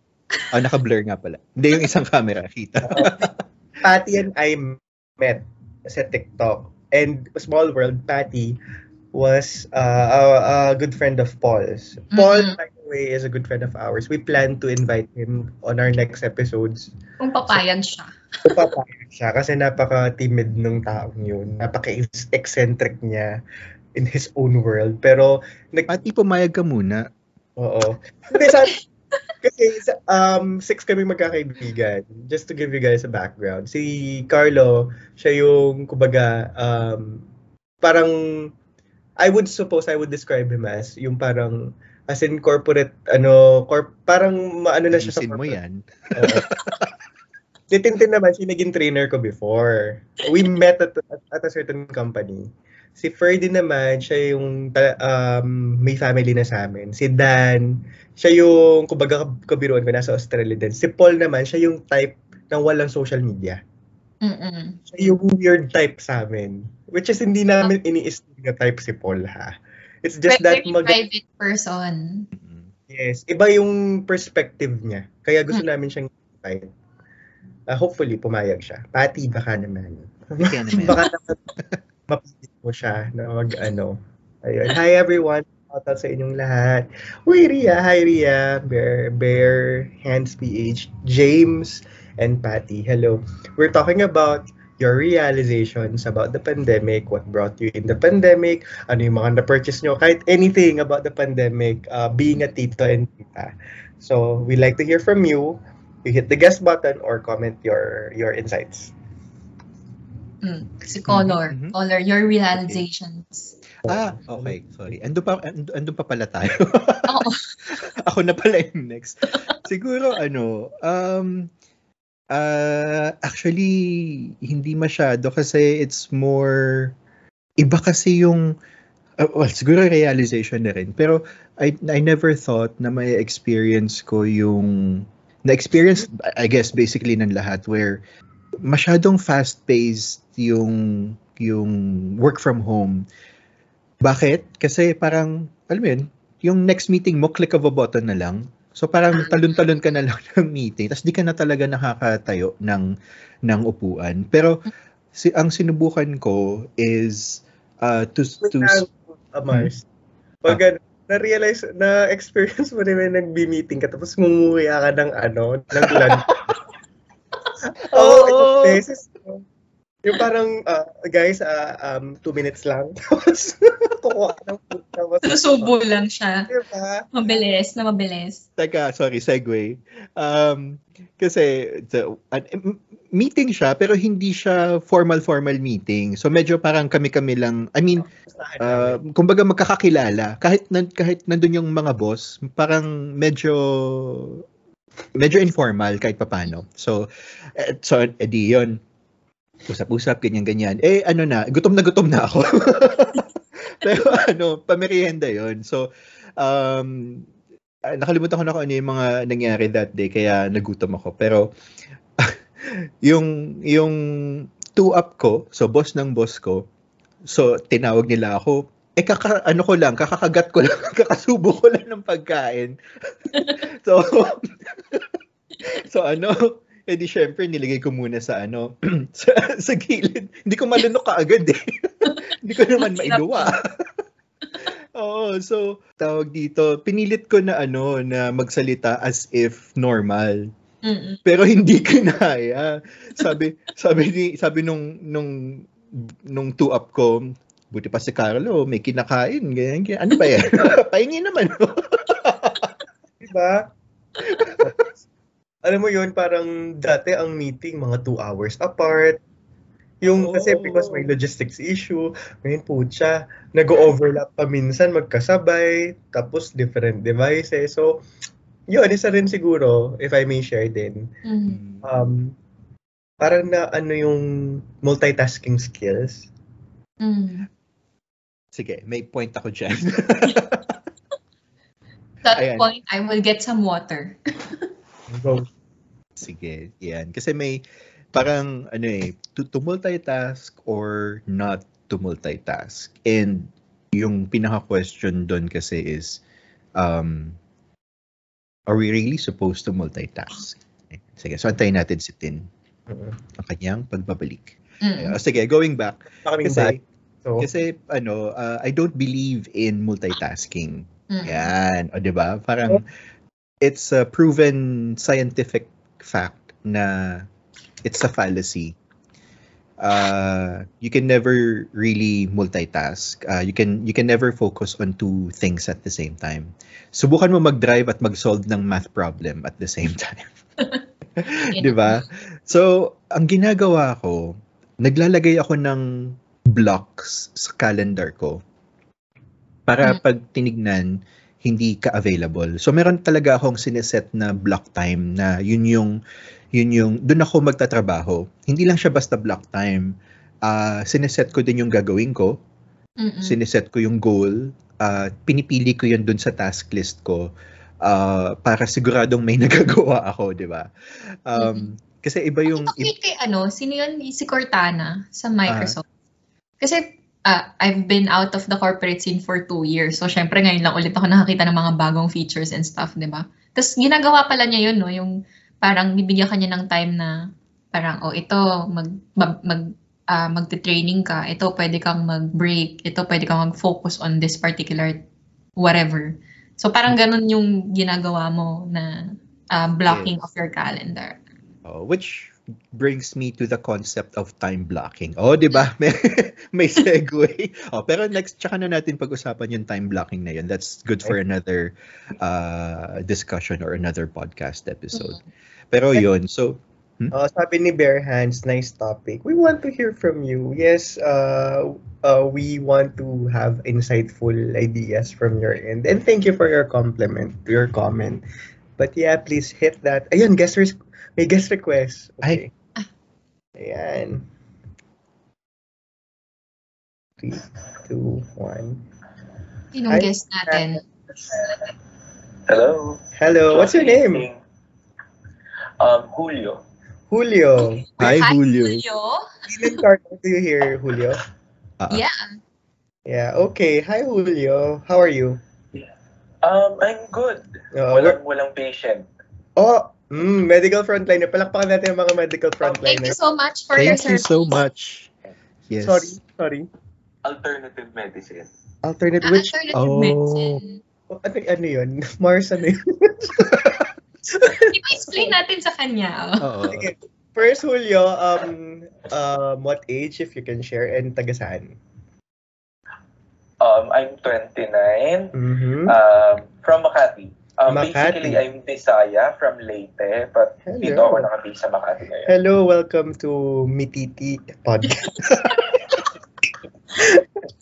Ah, naka-blur nga pala. Hindi yung isang camera, kita. Patty and I met sa TikTok. And small world, Patty was uh, a, a good friend of Paul's. Paul, Mhm. by the way, is a good friend of ours. We plan to invite him on our next episodes. Kung papayag siya. Papayag siya kasi napaka-timid nung taong yun. Napaka-eccentric niya in his own world. Pero, nag, Pati pumayag ka muna. Oo. Hindi, kasi um, six kami magkakaibigan. Just to give you guys a background. Si Carlo, siya yung, kumbaga, um, parang, I would suppose I would describe him as, yung parang, as in corporate, ano, corp, parang maano na siya sa Ayusin mo corporate. yan. Oo. Si Tintin naman, siya naging trainer ko before. We met at, at, at a certain company. Si Ferdy naman, siya yung um, may family na sa amin. Si Dan, siya yung, kumbaga, kabiruan ko, nasa Australia din. Si Paul naman, siya yung type ng walang social media. Mm-mm. Siya yung weird type sa amin. Which is, hindi namin ini-estimate na type si Paul, ha? It's just that, Very mag- private person. Yes, iba yung perspective niya. Kaya gusto Hmm. namin siyang invite. Uh, hopefully, pumayag siya. Pati, baka naman. Kaya naman. baka naman mo siya na mag ano. Ayun. Hi everyone. Shout out sa inyong lahat. Uy, Ria. Hi, Ria. Bear, Bear, Hands PH, James, and Patty. Hello. We're talking about your realizations about the pandemic, what brought you in the pandemic, ano yung mga na-purchase nyo, kahit anything about the pandemic, uh, being a tito and tita. So, we like to hear from you. You hit the guest button or comment your your insights. Mm. Si Color. Mhm, mhm. Color, your realizations. Ah, okay. Sorry. Ando pa, ando, ando pa pala tayo. Oo. Ako na pala yung next. Siguro, ano, um, uh, actually, hindi masyado kasi it's more, iba kasi yung, uh, well, siguro realization na rin. Pero I, I never thought na may experience ko yung, na-experience, I guess, basically ng lahat where masyadong fast-paced yung, yung work from home. Bakit? Kasi parang, alam mo yun, yung next meeting mo, click of a button na lang. So parang talon-talon ka na lang ng meeting, tapos di ka na talaga nakakatayo ng, ng upuan. Pero si, ang sinubukan ko is uh, to, to uh, Mars. Pag ano, na-realize, na-experience mo rin na nag-meeting ka tapos ngumuya ka ng ano, ng lunch. Oo, oh, ilang beses. Yung parang, uh, guys, uh, um, two minutes lang. Tapos, kukuha ng food. Tapos, Susubo lang siya. diba? Mabilis na mabilis. Teka, sorry, segue. Um, kasi, so, an- m- meeting siya, pero hindi siya formal-formal meeting. So, medyo parang kami-kami lang, I mean, uh, kumbaga magkakakilala. Kahit, nan, kahit nandun yung mga boss, parang medyo, medyo informal kahit papano. So, eh, so, edi yun. Usap-usap, ganyan-ganyan. Eh, ano na, gutom na gutom na ako. Pero ano, pamerienda yon So, um, ah, nakalimutan ko na kung ano yung mga nangyari that day, kaya nagutom ako. Pero, yung, yung two-up ko, so boss ng boss ko, so tinawag nila ako, eh kaka, ano ko lang, kakakagat ko lang, kakasubo ko lang ng pagkain. so, so ano, Eh di syempre, nilagay ko muna sa ano, sa, sa gilid. Hindi ko malunok kaagad eh. Hindi ko naman mailuwa. Oo, so tawag dito, pinilit ko na ano, na magsalita as if normal. Mm-mm. Pero hindi kinaya. Sabi, sabi ni, sabi nung, nung, nung two-up ko, buti pa si Carlo, may kinakain, ganyan, ganyan. Ano ba yan? Pahingi naman. Diba? Alam mo yun, parang dati ang meeting, mga two hours apart. Yung kasi Oo. because may logistics issue, ngayon po siya, nag-overlap pa minsan magkasabay, tapos different devices. So, yun, isa rin siguro, if I may share din, Mm. um, parang na ano yung multitasking skills. Mm. Sige, may point ako dyan. That Ayan. point, I will get some water. Go. Sige, yan. Kasi may parang ano eh, to, to multitask or not to multitask. And yung pinaka-question doon kasi is, um, are we really supposed to multitask? Sige, so antayin natin si Tin, Mm. ang kanyang pagbabalik. Mm. Uh, sige, going back. Kaming Kasi, back. So, kasi ano, uh, I don't believe in multitasking. Mm. Yan, o 'di ba? Parang it's a proven scientific fact na it's a fallacy. Uh, you can never really multitask. Uh, you can you can never focus on two things at the same time. Subukan mo mag-drive at mag-solve ng math problem at the same time. 'Di ba? So, ang ginagawa ko, naglalagay ako ng blocks sa calendar ko para Mm. pag tinignan, hindi ka available. So meron talaga akong sineset na block time na yun yung yun yung doon ako magtatrabaho. Hindi lang siya basta block time. Ah, sineset ko din yung gagawin ko, Mm-mm. sineset ko yung goal, ah, pinipili ko yun doon sa task list ko ah, para siguradong may nagagawa ako, 'di ba? Um, kasi iba yung yun kay ano, sino yun? Si Cortana sa Microsoft. Kasi ah, I've been out of the corporate scene for two years. So, syempre ngayon lang ulit ako nakakita ng mga bagong features and stuff, di ba? Tapos, ginagawa pala niya yun, no? Yung parang bibigyan kanya ng time na parang, oh, ito, mag, mag, mag ah, magte-training ka. Ito, pwede kang mag-break. Ito, pwede kang mag-focus on this particular whatever. So, parang ganun yung ginagawa mo na ah, blocking Yes. of your calendar. Oh, which brings me to the concept of time blocking. Oh, 'di ba? May, may segue. Oh, pero next tsaka na natin pag-usapan yung time blocking na yun. That's good for another uh, discussion or another podcast episode. Pero yun, so Uh, sabi ni Bare Hands, nice topic. We want to hear from you. Yes, uh, uh, we want to have insightful ideas from your end. And thank you for your compliment, your comment. But yeah, please hit that. Ayun, guest may guest request. Okay. Ayan. Three, two, one. Sinong Hi. guest natin? Hello. Hello, what's your name? Um, Julio. Julio. hi Hi, Julio. Julio. Ilan cartoon do you hear, Julio? Ah, Yeah. Yeah, okay. Hi, Julio. How are you? Um, I'm good. Uh, walang, walang patient. Oh, mm, medical frontliner. Palakpakan natin ang mga medical Thank you so much for your Thank you service. so much. Yes. Sorry, sorry. Alternative medicine. Alternate Ah, which? Alternative Oh. medicine. Oh, ano, ano yun? Mars, ano yun? I-explain natin sa kanya. Oo. oh. Sige. First, Julio, um, um, what age, if you can share, and taga saan? Um, I'm 29. Mm-hmm. Um, from Makati. Um, Makati. Basically, I'm Bisaya from Leyte, but Hello. dito ako nakabase sa Makati ngayon. Hello, welcome to Mititi Podcast.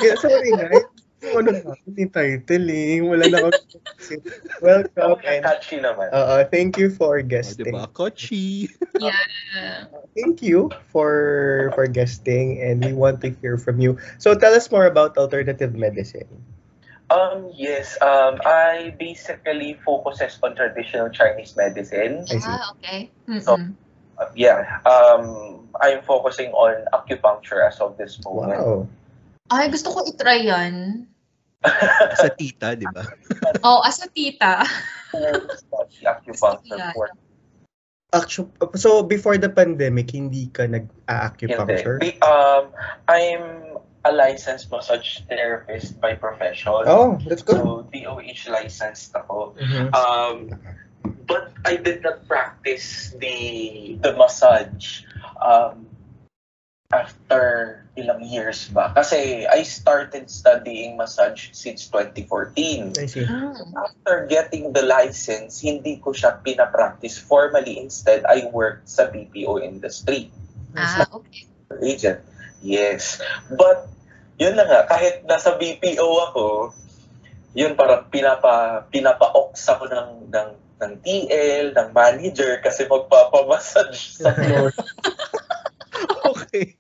yeah, sorry, guys. Ano na, hindi title eh. Wala na ako. Welcome Okay, and catchy naman. uh, thank you for Oh, guesting. diba? Kochi. Yeah. Thank you for for guesting and we want to hear from you. So tell us more about alternative medicine. Um, yes, um, I basically focuses on traditional Chinese medicine. Ah, okay. So, Mm-mm. Uh, yeah, um, I'm focusing on acupuncture as of this moment. Wow. Ay, gusto ko itry yan. Sa tita, di ba? Oh, as a tita. acupuncture for actu- so before the pandemic, hindi ka nag-acupuncture? Hindi. Um, I'm a licensed massage therapist by profession. Oh, that's good. So, DOH licensed ako. Mhm. Um, but I did not practice the the massage um, after ilang years ba. Kasi I started studying massage since 2014. I see. After getting the license, hindi ko siya pinapractice formally. Instead, I worked sa BPO industry. Ah, okay. agent. Yes. But, yun na nga, kahit nasa BPO ako, yun parang pinapa, pinapa-ox ako ng, ng, ng TL, ng manager, kasi magpapamassage sa floor. Okay.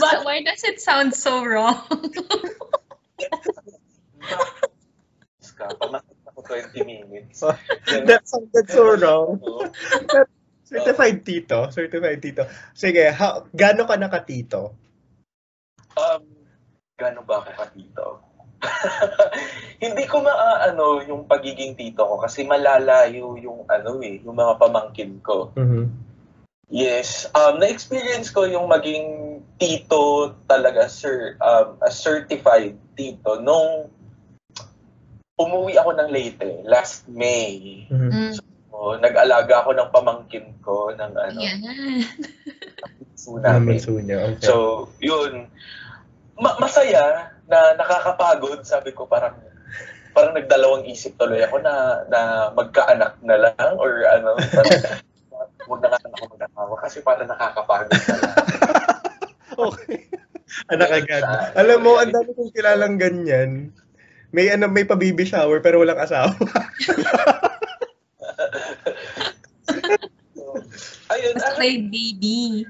But why does it sound so wrong? ka, pamassage ako 20 minutes. Yun. That sounded so wrong. Certified tito. Certified tito. Sige, ha, gaano ka nakatito? Um, gano'n ba ako katito? Hindi ko maaano yung pagiging tito ko kasi malalayo yung ano eh, yung mga pamangkin ko. Mhm. Yes, um, na-experience ko yung maging tito talaga, sir, um, a certified tito nung umuwi ako ng Leyte last May. Mhm. Mm, So, nag-alaga ako ng pamangkin ko ng ano, yan. puso namin. Naman niya. Okay. So, yun. Ma- masaya na nakakapagod, sabi ko parang parang nagdalawang isip tuloy ako na na magkaanak na lang or ano, parang huwag na nga ako mag-asawa kasi parang nakakapagod na lang. okay. Anak agad. Alam mo, ang dami kong kilalang ganyan. May ano, may pa-baby shower pero walang asawa. So, ayun, Basta ano may baby.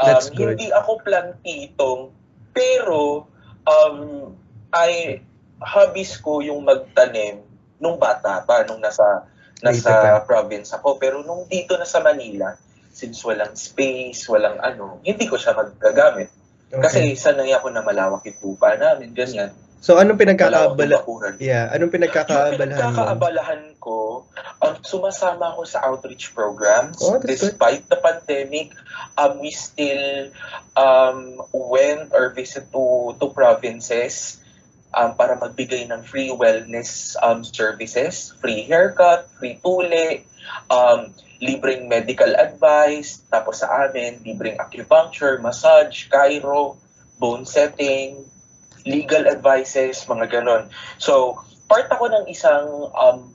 That's um, good. hindi ako plantitong, pero um, ay hobbies ko yung magtanim nung bata pa, nung nasa nasa province ako. Pero nung dito na sa Manila, since walang space, walang ano, hindi ko siya magagamit. Kasi sanay ako na malawak yung tupa namin, ganyan. So, anong Malawak yung pinagkakaabala? bakuran. Yeah, anong pinagkakaabalahan pinagkakaabalahan ko, um, sumasama ako sa outreach programs. Oh, that's good. Despite the pandemic, um, we still um, went or visit to, to provinces um, para magbigay ng free wellness um, services, free haircut, free tule, um, libreng medical advice, tapos sa amin, libreng acupuncture, massage, chiro, bone setting, legal advices, mga ganon. So, part ako ng isang um,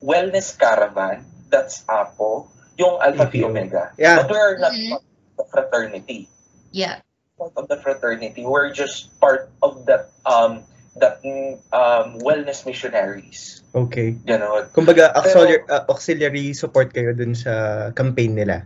wellness caravan, that's APO, yung Alpha Phi APO. Omega. Yeah. But we're not Mhm. part of the fraternity. Yeah. Part of the fraternity. We're just part of that um that um wellness missionaries. Okay. Ganon. Kumbaga, Pero- auxiliary, uh, auxiliary support kayo dun sa campaign nila.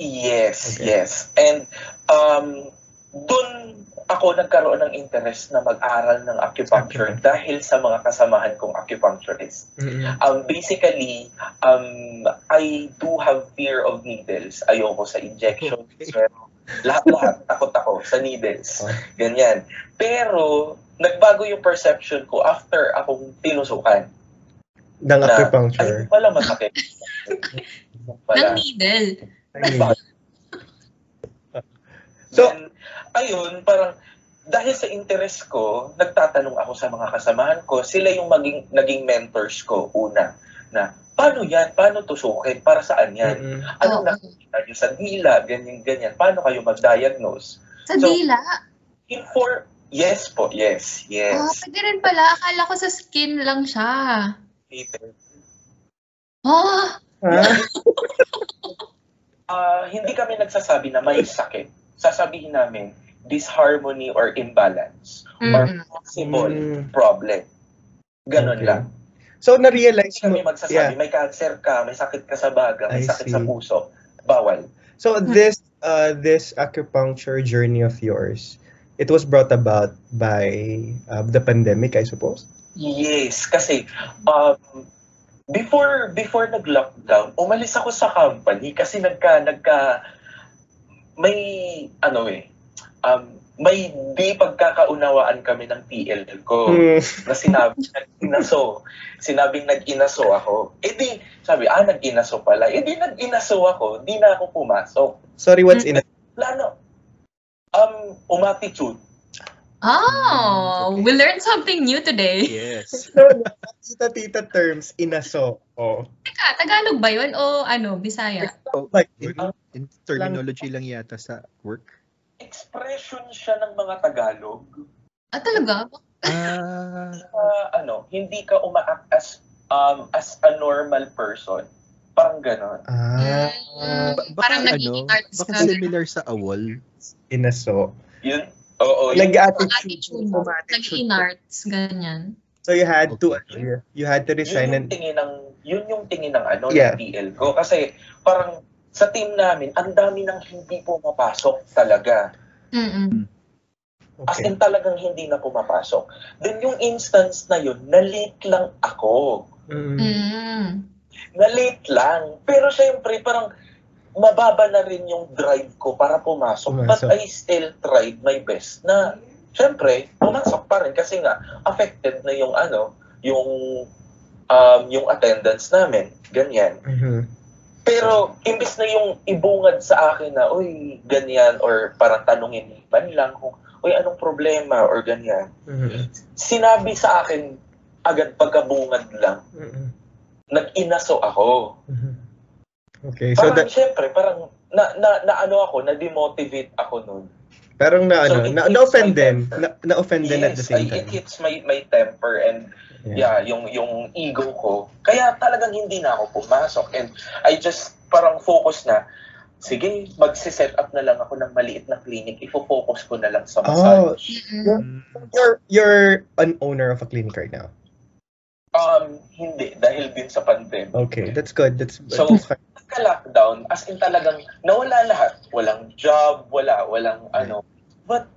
Yes, Okay. yes. And um doon ako nagkaroon ng interest na mag-aral ng acupuncture Acupuncture. dahil sa mga kasamahan kong acupuncturist. Mhm. Um, basically, um, I do have fear of needles. Ayoko sa injections. Okay. Pero lahat-lahat, takot ako sa needles. Ganyan. Pero, nagbago yung perception ko after akong tinusukan. Ng acupuncture. Ay, pala masakit. Ng needle. Ayun. So- Then, ayun, parang dahil sa interest ko, nagtatanong ako sa mga kasamahan ko, sila yung maging, naging mentors ko una, na paano yan? Paano tusukin? Para saan yan? Mhm. Anong Oo. nakikita nyo sa dila? Ganyan, ganyan. Paano kayo mag-diagnose? Sa So, dila? In for, yes po, yes, yes. pwede rin pala. Akala ko sa skin lang siya. Peter. Oh, Ah, Ah, hindi kami nagsasabi na may sakit. Sasabihin namin, disharmony or imbalance or mm possible Mm. problem. Ganon Okay. lang. So, na-realize Hindi kami mo, magsasabi, yeah. may cancer ka, may sakit ka sa baga, may I sakit sa see. puso. Bawal. So, this, uh, this acupuncture journey of yours, it was brought about by uh, the pandemic, I suppose? Yes, kasi um, before before nag-lockdown, umalis ako sa company kasi nagka nagka may ano eh um may di pagkakaunawaan kami ng TL ko Hmm. na sinabi nag-inaso. Sinabing nag-inaso ako. Eh di, sabi, ah, nag-inaso pala. Eh di, nag-inaso ako. Di na ako pumasok. Sorry, what's in Plano, um, umatitude. Oh, we learned something new today. Yes. Tita-tita terms, inaso. Oh. Teka, Tagalog ba yun o ano, Bisaya? Oh, Like, in, in terminology lang yata sa work. Expression siya ng mga Tagalog. Ah, talaga? Ah, Uh, ano, hindi ka umaak as, um, as a normal person. Parang ganon. ah, Mm, ba- parang baka nagiging ano, arts baka ka. similar sa awol. inaso. Yun, oo. yun- Nag-attitude. Attitude. Naging arts, ganyan. So you had to, Okay. you had to yun resign yung and, tingin ng yun yung tingin ng ano Yeah. ng TL ko kasi parang sa team namin ang dami nang hindi pumapasok talaga Mm-mm. as okay. in talagang hindi na pumapasok then yung instance na yun na late lang ako Mm. Mm. na late lang pero syempre parang mababa na rin yung drive ko para pumasok, but. I still tried my best na syempre pumasok pa rin kasi nga affected na yung ano yung um, yung attendance namin ganyan Mhm. Pero imbis na yung ibungad sa akin na, uy, ganyan, or parang tanungin man lang kung, uy, anong problema, or ganyan. Mhm. Sinabi sa akin agad pagkabungad lang, Mhm. nag-inaso ako. Mhm. Okay, so Parang, that, syempre, parang, na, na, na ano ako, na-demotivate ako nun. parang na, ano, So, it na, na-offend din. Na, na-offend din at the Yes, same I- time. it hits my, my temper and yeah, yung yung ego ko. Kaya talagang hindi na ako pumasok and I just parang focus na sige, magse-set up na lang ako ng maliit na clinic. Ifo-focus ko na lang sa Oh, massage. Mm-mm. you're, you're an owner of a clinic right now. Um, hindi dahil din sa pandemic. Okay, that's good. That's, So, that's fine. Nagka-lockdown, as in talagang nawala lahat. Walang job, wala, walang ano. But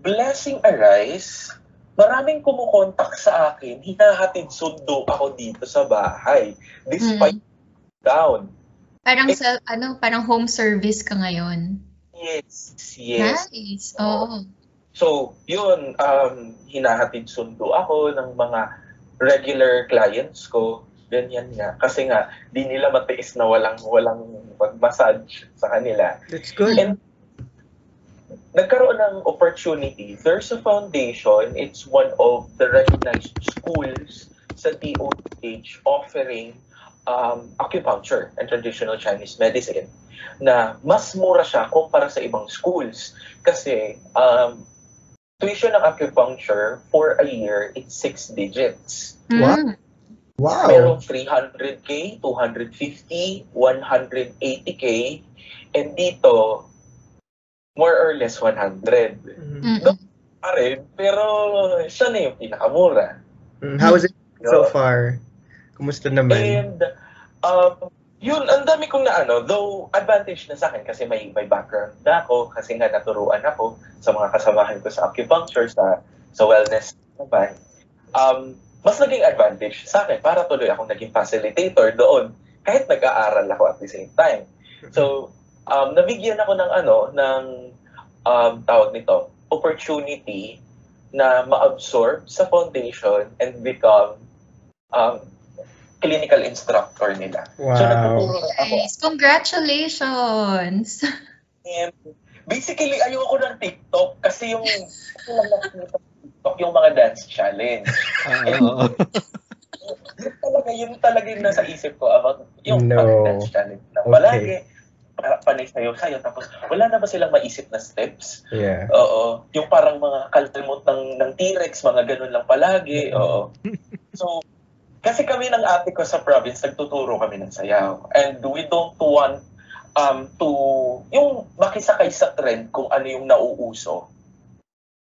blessing arise, maraming kumukontak sa akin, hinahatid sundo ako dito sa bahay. Despite down. Parang sa, ano, parang home service ka ngayon. Yes, yes. Nice. Oo. So, yun, um, hinahatid sundo ako ng mga regular clients ko. Ganyan nga. Kasi nga, di nila matiis na walang, walang pag-massage sa kanila. That's good. And nagkaroon ng opportunity. There's a foundation. It's one of the recognized schools sa DOH offering um, acupuncture and traditional Chinese medicine na mas mura siya kumpara sa ibang schools. Kasi um, tuition ng acupuncture for a year, it's six digits. Mm. Wow. Merong 300k, 250, 180k, and dito, more or less 100. Mhm. Mm-mm. Pa rin, pero siya na yung pinakamura. Mm, How is it so far? Kumusta naman? And, um, yun, ang dami kong na ano, though advantage na sa akin kasi may, may background na ako, kasi nga naturuan ako sa mga kasamahan ko sa acupuncture, sa, sa wellness naman. Um, mas naging advantage sa akin para tuloy akong naging facilitator doon kahit nag-aaral ako at the same time. So, um, nabigyan ako ng ano, ng um, tawag nito, opportunity na ma-absorb sa foundation and become um, clinical instructor nila. So, Wow. nagtuturo na ako. Nice. Congratulations. And basically, ayoko ng TikTok kasi yung, yung TikTok, yung mga dance challenge. Oo. Yun talaga, yun talaga yung nasa isip ko about yung No. pag-dance challenge na palagi. para panay sayo sayo tapos wala na ba silang maisip na steps? Yeah. Oo. Yung parang mga kaltemot ng, ng T-Rex, mga ganun lang palagi. Oo. So, kasi kami ng ate ko sa province, nagtuturo kami ng sayaw. And we don't want um, to, yung makisakay sa trend kung ano yung nauuso.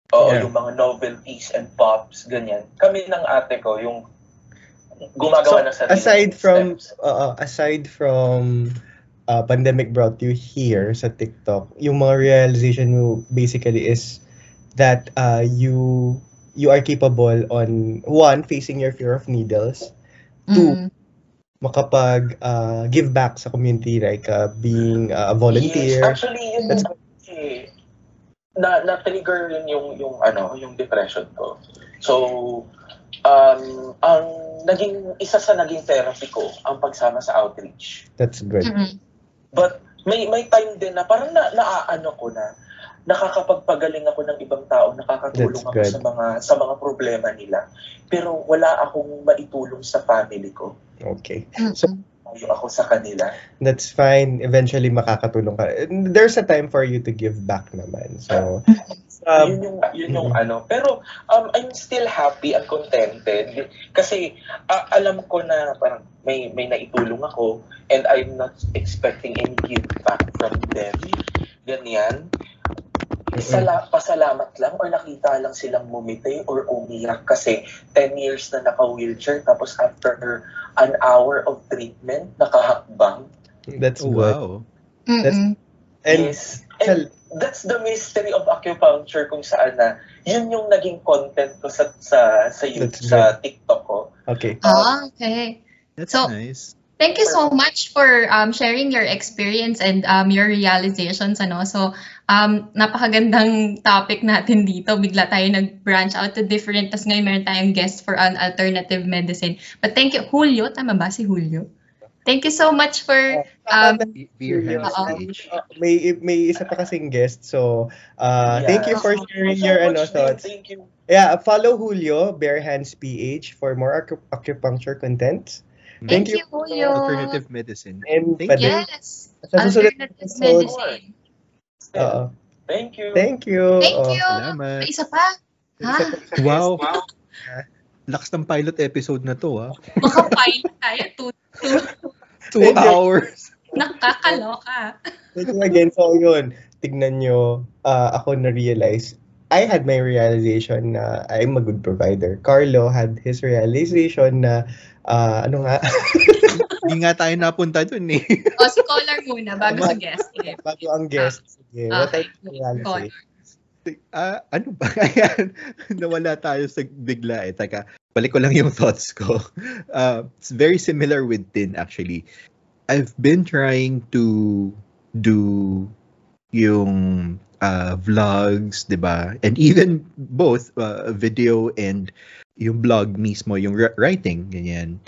Oo, Yeah. yung mga novelties and pops, ganyan. Kami ng ate ko, yung gumagawa ng So, sarili aside from steps. uh, aside from uh, pandemic brought you here sa TikTok, yung mga realization mo basically is that uh, you you are capable on one facing your fear of needles, Two. Mm. makapag uh, give back sa community like uh, being uh, a volunteer. Yes, actually, yun That's- kasi, na na-trigger yun yung yung ano, yung depression ko. So um ang naging isa sa naging therapy ko ang pagsama sa outreach. That's good. Mm-mm. But may may time din na parang na naaano ko na nakakapagpagaling ako ng ibang tao, nakakatulong That's ako good. sa mga sa mga problema nila. Pero wala akong maitulong sa family ko. Okay. Ayaw ako sa kanila. That's fine. Eventually, makakatulong ka. There's a time for you to give back naman. So, um, yun yung yun yung ano. Pero um I'm still happy and contented kasi ah, alam ko na parang may may naitulong ako and I'm not expecting any give back from them. Ganyan. Sala, pasalamat lang or nakita lang silang mumiti or umiyak kasi 10 years na naka-wheelchair tapos after an hour of treatment, nakahakbang. that's Oh, good. wow. Mm-mm. And, yes. And that's the mystery of acupuncture kung saan na yun yung naging content ko sa sa sa, YouTube, That's sa TikTok ko. okay. Ah, okay. That's So- nice. Thank you so much for um, sharing your experience and um, your realizations. Ano? So, um, napakagandang topic natin dito. Bigla tayo nag-branch out to different. Tapos ngayon meron tayong guest for an alternative medicine. But thank you. Julio, tama ba si Julio? Thank you so much for... Um, Beer hands Oo. stage. may may isa pa kasing guest. So, uh, thank you for Yeah. sharing So your ano thoughts. Thank you. Yeah, follow Julio, Bare Hands PH for more acu- acupuncture content. Thank, Thank you, you. Alternative medicine. And Thank pwede- Yes. Sa susunod na Alternative episode. medicine. Oo. Thank you. Thank you. Thank Oo. you. Salamat. May isa pa? Ha? Wow. Lakas ng pilot episode na to, ah. Baka pilot tayo. Two, two. Two Thank you. hours. Nakakaloka. Thank you again. So, yun. Tignan nyo, uh, ako na-realize, I had my realization na I'm a good provider. Carlo had his realization na, uh, ano nga, Hindi nga tayo napunta dun, eh. O, si caller muna bago sa guest. Sige. bago ang guest. Sige, what Okay. I realized. Ah, ano ba? Ayan, nawala tayo sa bigla eh. Teka, balik ko lang yung thoughts ko. Uh, it's very similar with Tin actually. I've been trying to do yung uh, vlogs, 'di ba? And even both uh, video and yung blog mismo, yung ri- writing, ganyan.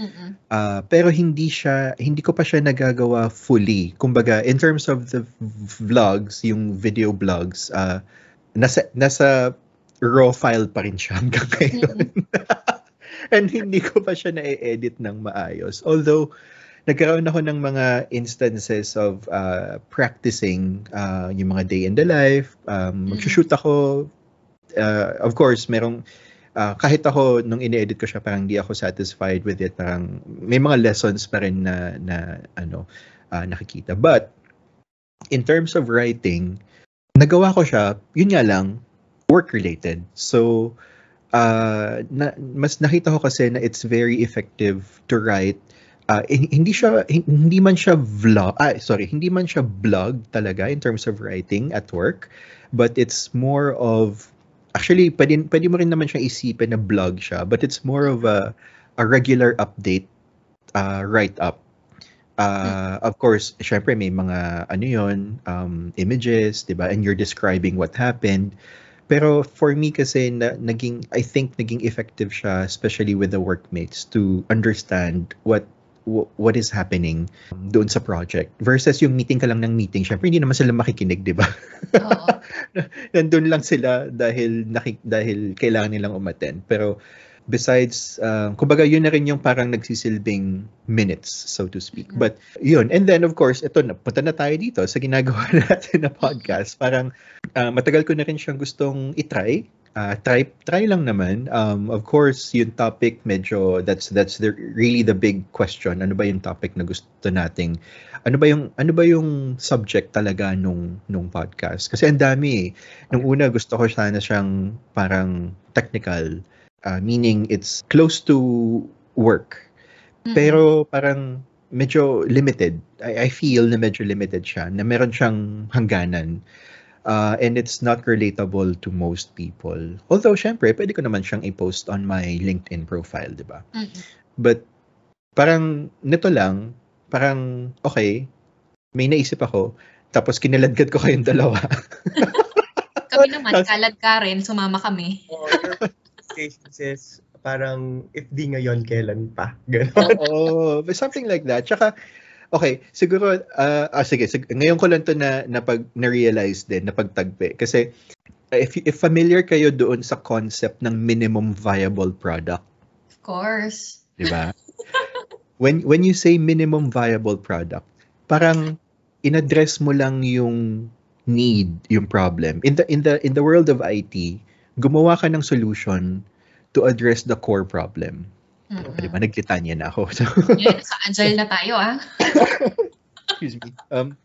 Ah, pero hindi siya hindi ko pa siya nagagawa fully. Kumbaga, in terms of the vlogs, yung video vlogs, ah nasa nasa raw file pa rin siya hanggang ngayon. And hindi ko pa siya na-edit ng maayos. Although nagkaroon ako ng mga instances of ah, practicing ah, yung mga day in the life, um, mag-shoot ako. Ah, of course, merong ah, kahit ako nung ine-edit ko siya parang hindi ako satisfied with it. Parang may mga lessons pa rin na na ano ah, nakikita. But in terms of writing nagawa ko siya yun nga lang work related so ah, na, mas nakita ko kasi na it's very effective to write ah, hin- hindi siya hin- hindi man siya vlog ah, sorry hindi man siya blog talaga in terms of writing at work but it's more of actually pwede, pwede mo rin naman siya isipin na blog siya but it's more of a a regular update uh, write up uh, of course syempre may mga ano yon um, images 'di ba and you're describing what happened. Pero for me kasi na, naging I think naging effective siya especially with the workmates to understand what wh- what is happening doon sa project versus yung meeting ka lang ng meeting syempre hindi naman sila makikinig 'di ba nandun lang sila dahil nakik dahil kailangan nilang umattend. Pero besides, uh, kumbaga yun na rin yung parang nagsisilbing minutes, so to speak. Mhm. But yun, and then of course, ito na, punta na tayo dito sa ginagawa natin na podcast. Parang uh, matagal ko na rin siyang gustong itry. Uh, try try lang naman. Um, of course, yung topic medyo that's that's the really the big question. Ano ba yung topic na gusto nating ano ba yung ano ba yung subject talaga nung nung podcast? Kasi ang dami eh. Nung una gusto ko sana siyang parang technical uh, meaning it's close to work. Mm-mm. Pero parang medyo limited. I, I feel na medyo limited siya, na meron siyang hangganan. Uh, and it's not relatable to most people. Although, syempre, pwede ko naman siyang i-post on my LinkedIn profile, di ba? Mm-mm. But, parang, nito lang, parang, okay, may naisip ako, tapos kinaladkad ko kayong dalawa. Kami naman, kalad ka rin, sumama kami. Oh, is parang if di ngayon, kailan pa? Ganon. Oo, something like that. Tsaka, okay, siguro, ah, ah, sige, sig- ngayon ko lang to na, na pag, na-realize din, na pagtagpi. Kasi, if, if familiar kayo doon sa concept ng minimum viable product, Of course. di ba? when, when you say minimum viable product, parang inaddress mo lang yung need, yung problem. In the, in the, in the world of IT, gumawa ka ng solution to address the core problem. Mm-mm. Di ba? Naglitanya na ako. So, Yan, sa agile na tayo ah. excuse me. Um,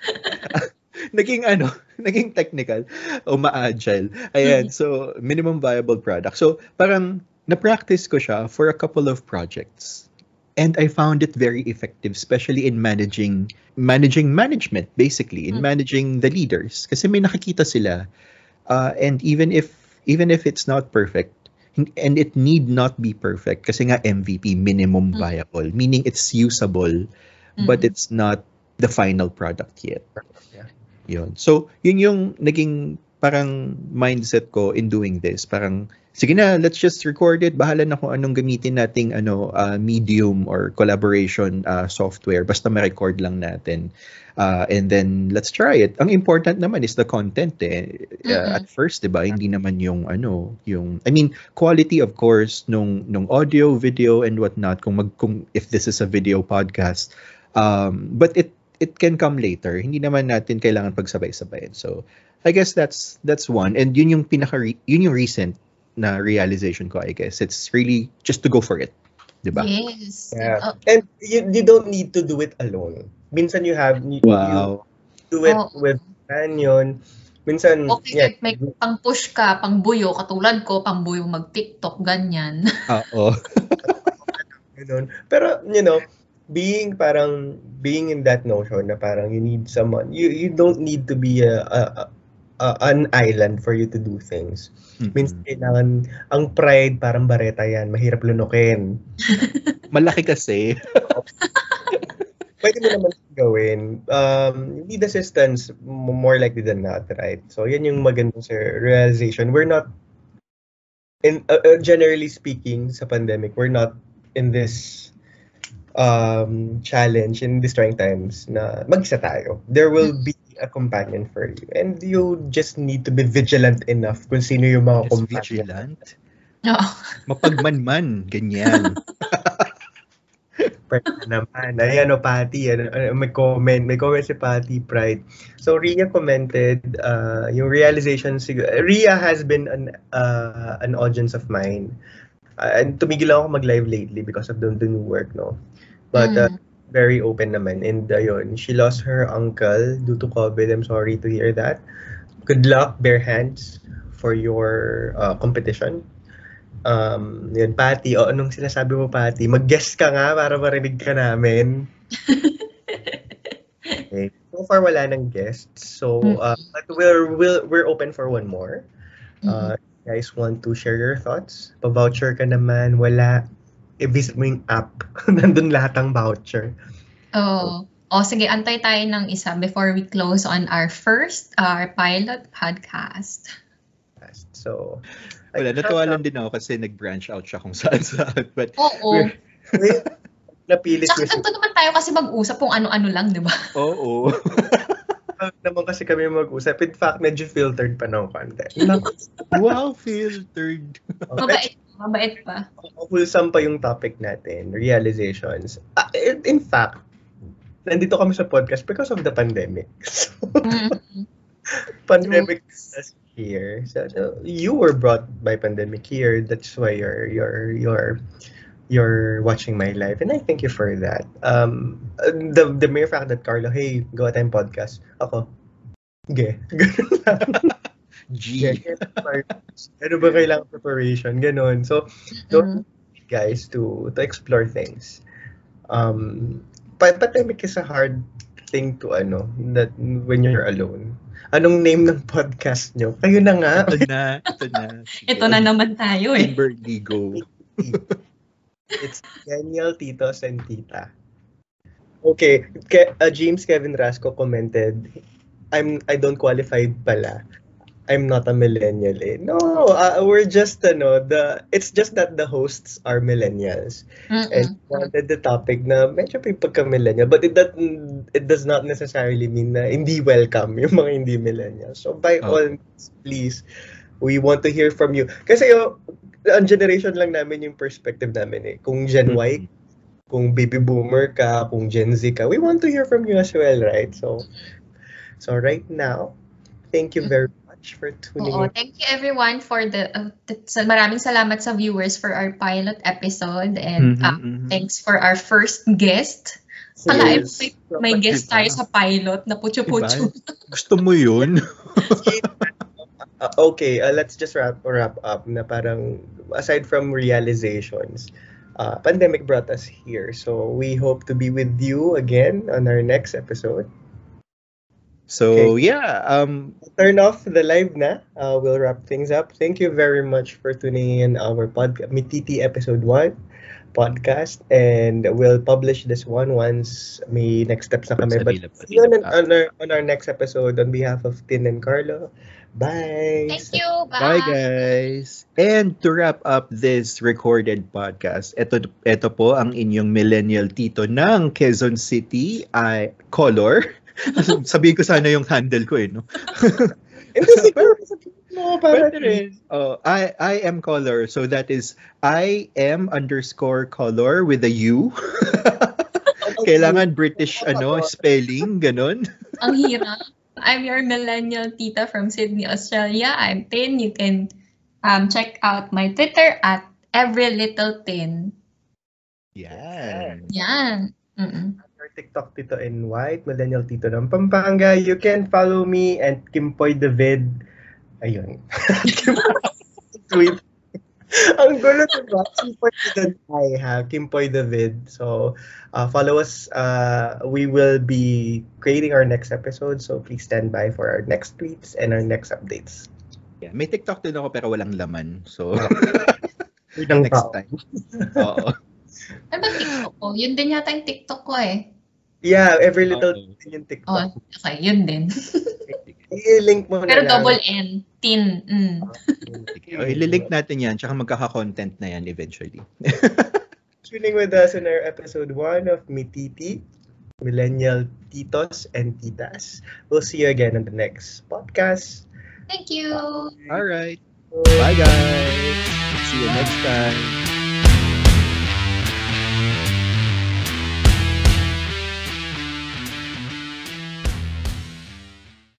naging ano, naging technical o ma-agile. Ayan, so minimum viable product. So parang na-practice ko siya for a couple of projects. And I found it very effective, especially in managing managing management, basically, in Mm. managing the leaders. Kasi may nakikita sila. Uh, and even if even if it's not perfect, and it need not be perfect kasi nga MVP minimum Mm. viable meaning it's usable but Mm. it's not the final product yet. Yeah. Yun. So, yun yung naging parang mindset ko in doing this. Parang, sige na, let's just record it. Bahala na kung anong gamitin nating ano, uh, medium or collaboration uh, software. Basta ma-record lang natin. Uh, and then, let's try it. Ang important naman is the content eh. Uh, Mm-mm. at first, di ba? Hindi naman yung ano, yung, I mean, quality of course, nung, nung audio, video, and whatnot, kung, mag, kung if this is a video podcast, Um, but it it can come later. Hindi naman natin kailangan pagsabay-sabayin. So, I guess that's that's one. And yun yung pinaka yun yung recent na realization ko, I guess. It's really just to go for it. 'Di ba? Yes. Yeah. Oh, And you, you don't need to do it alone. Minsan you have, you, Wow. you do it Oo. with companion. Minsan, okay, yeah, may pang push ka, pang buyo, katulad ko, pang buyo mag-TikTok, ganyan. Ah, Oo. Oh. Ganun. Pero, you know, being parang, being in that notion na parang you need someone, you you don't need to be a, a, a- an island for you to do things. Minsan kailangan, ang pride parang bareta yan, mahirap lunukin. Malaki kasi. Pwede mo naman gawin. Um, need assistance more likely than not, right? So, yan yung magandang sa realization. We're not, in uh, uh, generally speaking, sa pandemic, we're not in this um, challenge in these trying times na mag-isa tayo. There will be a companion for you. And you just need to be vigilant enough kung sino yung mga Yes, companion. vigilant. Oo. Mapagmanman. Ganyan. Pride na naman. Ayan o, Patty. Ano, ano, may comment. May comment si Patty, Pride. So, Ria commented, uh, yung realization, sig- Ria has been an, uh, an audience of mine. Uh, and tumigil lang ako mag-live lately because of the, the new work, no? But, uh, Mm. Very open naman. And ayun, she lost her uncle due to COVID. I'm sorry to hear that. Good luck, bare hands, for your uh, competition. Um, yun, Patty, o anong sinasabi mo, Patty? Mag-guess ka nga para marinig ka namin. Okay. So far, wala nang guests. So, uh, but we're, we're, we're open for one more. Uh, you guys want to share your thoughts? Pa-voucher ka naman, wala. I-visit mo yung app. Nandun lahat ang voucher. Oh. Oh, sige, antay tayo ng isa before we close on our first, our pilot podcast. So, Wala, natuwa lang din ako kasi nag-branch out siya kung saan saan. But Oo. Napilit si ganito naman tayo kasi mag-usap kung ano-ano lang, di ba? oo. naman kasi kami mag-usap. In fact, medyo filtered pa ng content. Naku, wow, filtered. Mabait, mabait pa. wholesome pa yung topic natin, realizations. Ah, in, fact, nandito kami sa podcast because of the pandemic. So, Mm. pandemic is here. So, so, you were brought by pandemic here. That's why you're you're you're you're watching my life, and I thank you for that. Um, the the mere fact that Carlo, hey, gawa tayong podcast. Ako, okay. G. Yeah, ano ba kailangan preparation? Ganon. So, don't Mm. guys to to explore things. Um, pa- pandemic is a hard thing to ano that when you're alone. Anong name ng podcast nyo? Kayo na nga. Ito na, ito na. Ito na naman tayo eh. Kimberly, go. It's Daniel, Titos, and Tita. Okay, Ke- uh, James Kevin Rasco commented, I'm I don't qualified pala. I'm not a millennial eh. No, uh, we're just ano, the it's just that the hosts are millennials. Mm-mm. And wanted the topic na medyo may pagka-millennial but it doesn't it does not necessarily mean na hindi welcome yung mga hindi millennials. So by Oh. all means, please we want to hear from you. Kasi yung ang generation lang namin yung perspective namin eh. Kung Gen Y, kung baby boomer ka, kung Gen Z ka, we want to hear from you as well, right? So so right now, thank you very much for tuning Oo, in. thank you everyone for the uh, t- sa maraming salamat sa viewers for our pilot episode and Mhm, um, mhm. thanks for our first guest. Ala, Yes. may, may guest tayo sa pilot na pucho-pucho. Gusto mo yun? Uh, okay, uh, let's just wrap wrap up na parang aside from realizations, uh, pandemic brought us here. So we hope to be with you again on our next episode. So, yeah. Um, Turn off the live na. Uh, we'll wrap things up. Thank you very much for tuning in our podcast, Mititi episode 1 podcast and we'll publish this one once may next steps na kami. But see you on, on, our, on our next episode on behalf of Tin and Carlo. Bye! Thank you. Bye guys! And to wrap up this recorded podcast, ito, ito po ang inyong millennial tito ng Quezon City, ay Color. Sabihin ko sana yung handle ko eh, no? Hindi, siguro sabihin mo para rin. Oh, I, I am Color. So that is I am underscore color with a U. Kailangan British ano spelling, ganun. Ang hirap. I'm your millennial tita from Sydney, Australia. I'm Tin. You can um, check out my Twitter at every little tin. Yan. Yan. Mm-mm. TikTok Tito in White, Millennial Tito ng Pampanga. You can follow me and Kimpoy David. Ayun. Tweet. Ang gulo diba? Kimpoy David I have. Kimpoy David. So, uh, follow us. Uh, we will be creating our next episode. So, please stand by for our next tweets and our next updates. Yeah, may TikTok din ako pero walang laman. So next time. Oo. Ano ba TikTok ko? Yun din yata yung TikTok ko eh. Yeah, every little Oo. thing yung Oh, TikTok. okay. Yun din. I-link mo na Pero lang. double N. Tin. Mm. Sige. O, ililink natin yan, tsaka magkaka-content na yan eventually. tuning with us in our episode one of Mititi, Millennial Titos and Titas. We'll see you again on the next podcast. Thank you. Alright. Bye guys. See you next time.